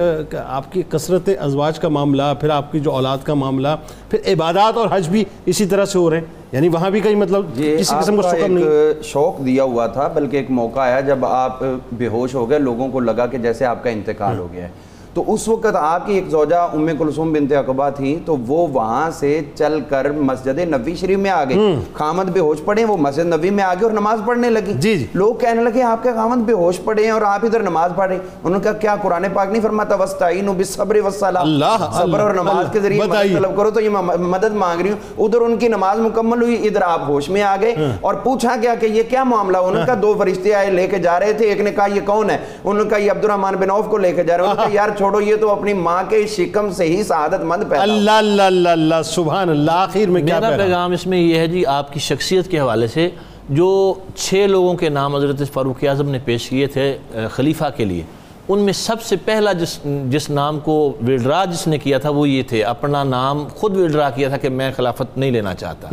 آپ کی کثرت ازواج کا معاملہ پھر آپ کی جو اولاد کا معاملہ پھر عبادات اور حج بھی اسی طرح سے ہو رہے ہیں۔ یعنی وہاں بھی کہیں مطلب کسی قسم کا سکم نہیں۔ شوق دیا ہوا تھا بلکہ ایک موقع آیا جب آپ بے ہوش ہو گئے لوگوں کو لگا کہ جیسے آپ کا انتقال ہو گیا ہے۔ تو اس وقت آپ کی ایک زوجہ ام کلثوم بنت عقبہ تھی تو وہ وہاں سے چل کر مسجد نبی شریف میں آ گئی۔ خامد بے ہوش پڑے وہ مسجد نبی میں آگے اور نماز پڑھنے لگی۔ جی، جی۔ لوگ کہنے لگے آپ کے خامد بے ہوش پڑے ہیں اور آپ ادھر نماز پڑھے انہوں نے کہا کیا قرآن پاک نہیں فرماتا؟ وسطین بالصبر والصلاۃ اللہ، صبر اور نماز کے ذریعے مدد۔ طلب کرو تو یہ مدد مانگ رہی ہوں۔ ادھر ان کی نماز مکمل ہوئی ادھر آپ ہوش میں آ گئے۔ اور پوچھا گیا کہ یہ کیا معاملہ؟ انہوں نے کہا دو فرشتے آئے لے کے جا رہے تھے۔ ایک نے کہا یہ کون ہے؟ انہوں نے کہا یہ عبد الرحمن بن عوف کو لے کے جا رہے ہیں۔ انہوں نے کہا یار چھوڑو یہ تو اپنی ماں کے شکم سے ہی سعادت مند پیدا۔ اللہ اللہ اللہ اللہ سبحان اللہ آخر میں کیا میرا پیغام؟ اس میں یہ ہے جی آپ کی شخصیت کے حوالے سے جو چھ لوگوں کے نام حضرت فاروق اعظم نے پیش کیے تھے خلیفہ کے لیے ان میں سب سے پہلا جس جس نام کو وڈرا جس نے کیا تھا وہ یہ تھے اپنا نام خود وڈرا کیا تھا کہ میں خلافت نہیں لینا چاہتا۔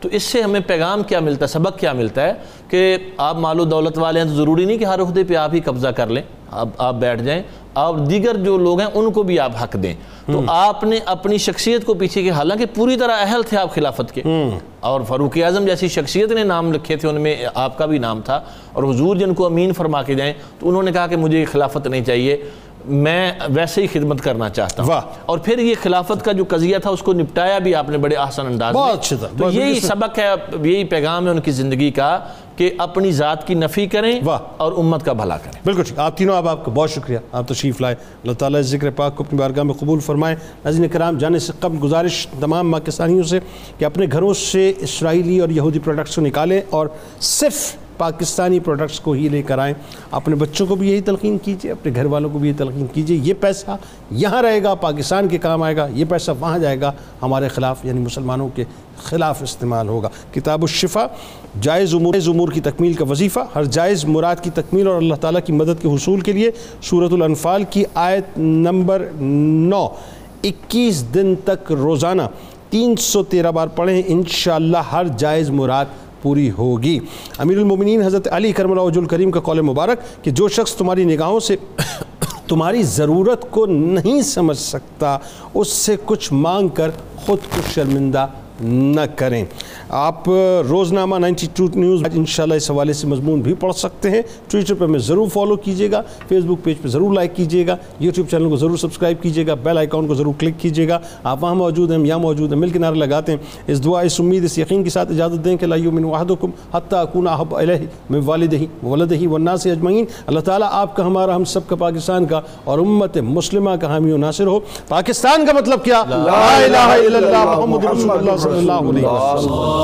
تو اس سے ہمیں پیغام کیا ملتا ہے سبق کیا ملتا ہے؟ کہ آپ مال و دولت والے ہیں تو ضروری نہیں کہ ہر عہدے پہ آپ ہی قبضہ کر لیں۔ اب آپ بیٹھ جائیں۔ اور دیگر جو لوگ ہیں ان کو بھی آپ حق دیں۔ تو آپ نے اپنی شخصیت کو پیچھے کیا۔ حالانکہ پوری طرح اہل تھے آپ خلافت کے۔ اور فاروق اعظم جیسی شخصیت نے نام رکھے تھے ان میں آپ کا بھی نام تھا۔ اور حضور جن کو امین فرما کے جائیں تو انہوں نے کہا کہ مجھے یہ خلافت نہیں چاہیے۔ میں ویسے ہی خدمت کرنا چاہتا ہوں۔ اور پھر یہ خلافت کا جو قضیہ تھا اس کو نپٹایا بھی آپ نے بڑے آسان انداز میں۔ تو یہی سبق ہے یہی پیغام ہے ان کی زندگی کا۔ کہ اپنی ذات کی نفی کریں۔ اور امت کا بھلا کریں۔ بالکل ٹھیک۔ آپ تینوں آپ آپ کا بہت شکریہ۔ آپ تشریف لائے۔ اللہ تعالیٰ ذکر پاک کو اپنی بارگاہ میں قبول فرمائے۔ ناظرین کرام جانے سے قبل گزارش تمام پاکستانیوں سے کہ اپنے گھروں سے اسرائیلی اور یہودی پروڈکٹس کو نکالیں اور صرف پاکستانی پروڈکٹس کو ہی لے کر آئیں۔ اپنے بچوں کو بھی یہی تلقین کیجیے اپنے گھر والوں کو بھی یہ تلقین کیجیے۔ یہ پیسہ یہاں رہے گا پاکستان کے کام آئے گا۔ یہ پیسہ وہاں جائے گا۔ ہمارے خلاف یعنی مسلمانوں کے خلاف استعمال ہوگا۔ کتاب الشفا جائز امور جائز امور کی تکمیل کا وظیفہ، ہر جائز مراد کی تکمیل اور اللہ تعالیٰ کی مدد کے حصول کے لیے سورۃ الانفال کی آیت نمبر نو۔ اکیس دن تک روزانہ تین سو تیرہ بار پڑھیں، انشاءاللہ ہر جائز مراد پوری ہوگی۔ امیر المومنین حضرت علی کرم اللہ وجہ الکریم کا قول مبارک کہ جو شخص تمہاری نگاہوں سے تمہاری ضرورت کو نہیں سمجھ سکتا، اس سے کچھ مانگ کر خود کو شرمندہ نہ کریں۔ آپ روزنامہ نائنٹی ٹو نیوز انشاءاللہ اس حوالے سے مضمون بھی پڑھ سکتے ہیں۔ ٹویٹر پہ ہمیں ضرور فالو کیجیے گا، فیس بک پیج پہ ضرور لائک کیجیے گا، یوٹیوب چینل کو ضرور سبسکرائب کیجیے گا، بیل آئیکن کو ضرور کلک کیجیے گا۔ آپ وہاں موجود ہیں، ہم یہاں موجود ہیں، مل کے نعرہ لگاتے ہیں۔ اس دعا، اس امید، اس یقین کے ساتھ اجازت دیں کہ لا یؤمن احدکم حتی اکون احب الیہ من والدہ وولدہ والناس اجمعین۔ اللہ تعالیٰ آپ کا، ہمارا، ہم سب کا، پاکستان کا اور امت مسلمہ کا حامی و ناصر ہو۔ پاکستان کا مطلب کیا؟ لا الہ الا اللہ محمد رسول اللہ صلی اللہ علیہ وسلم۔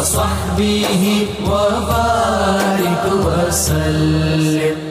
وصحبه وبارك وسلم.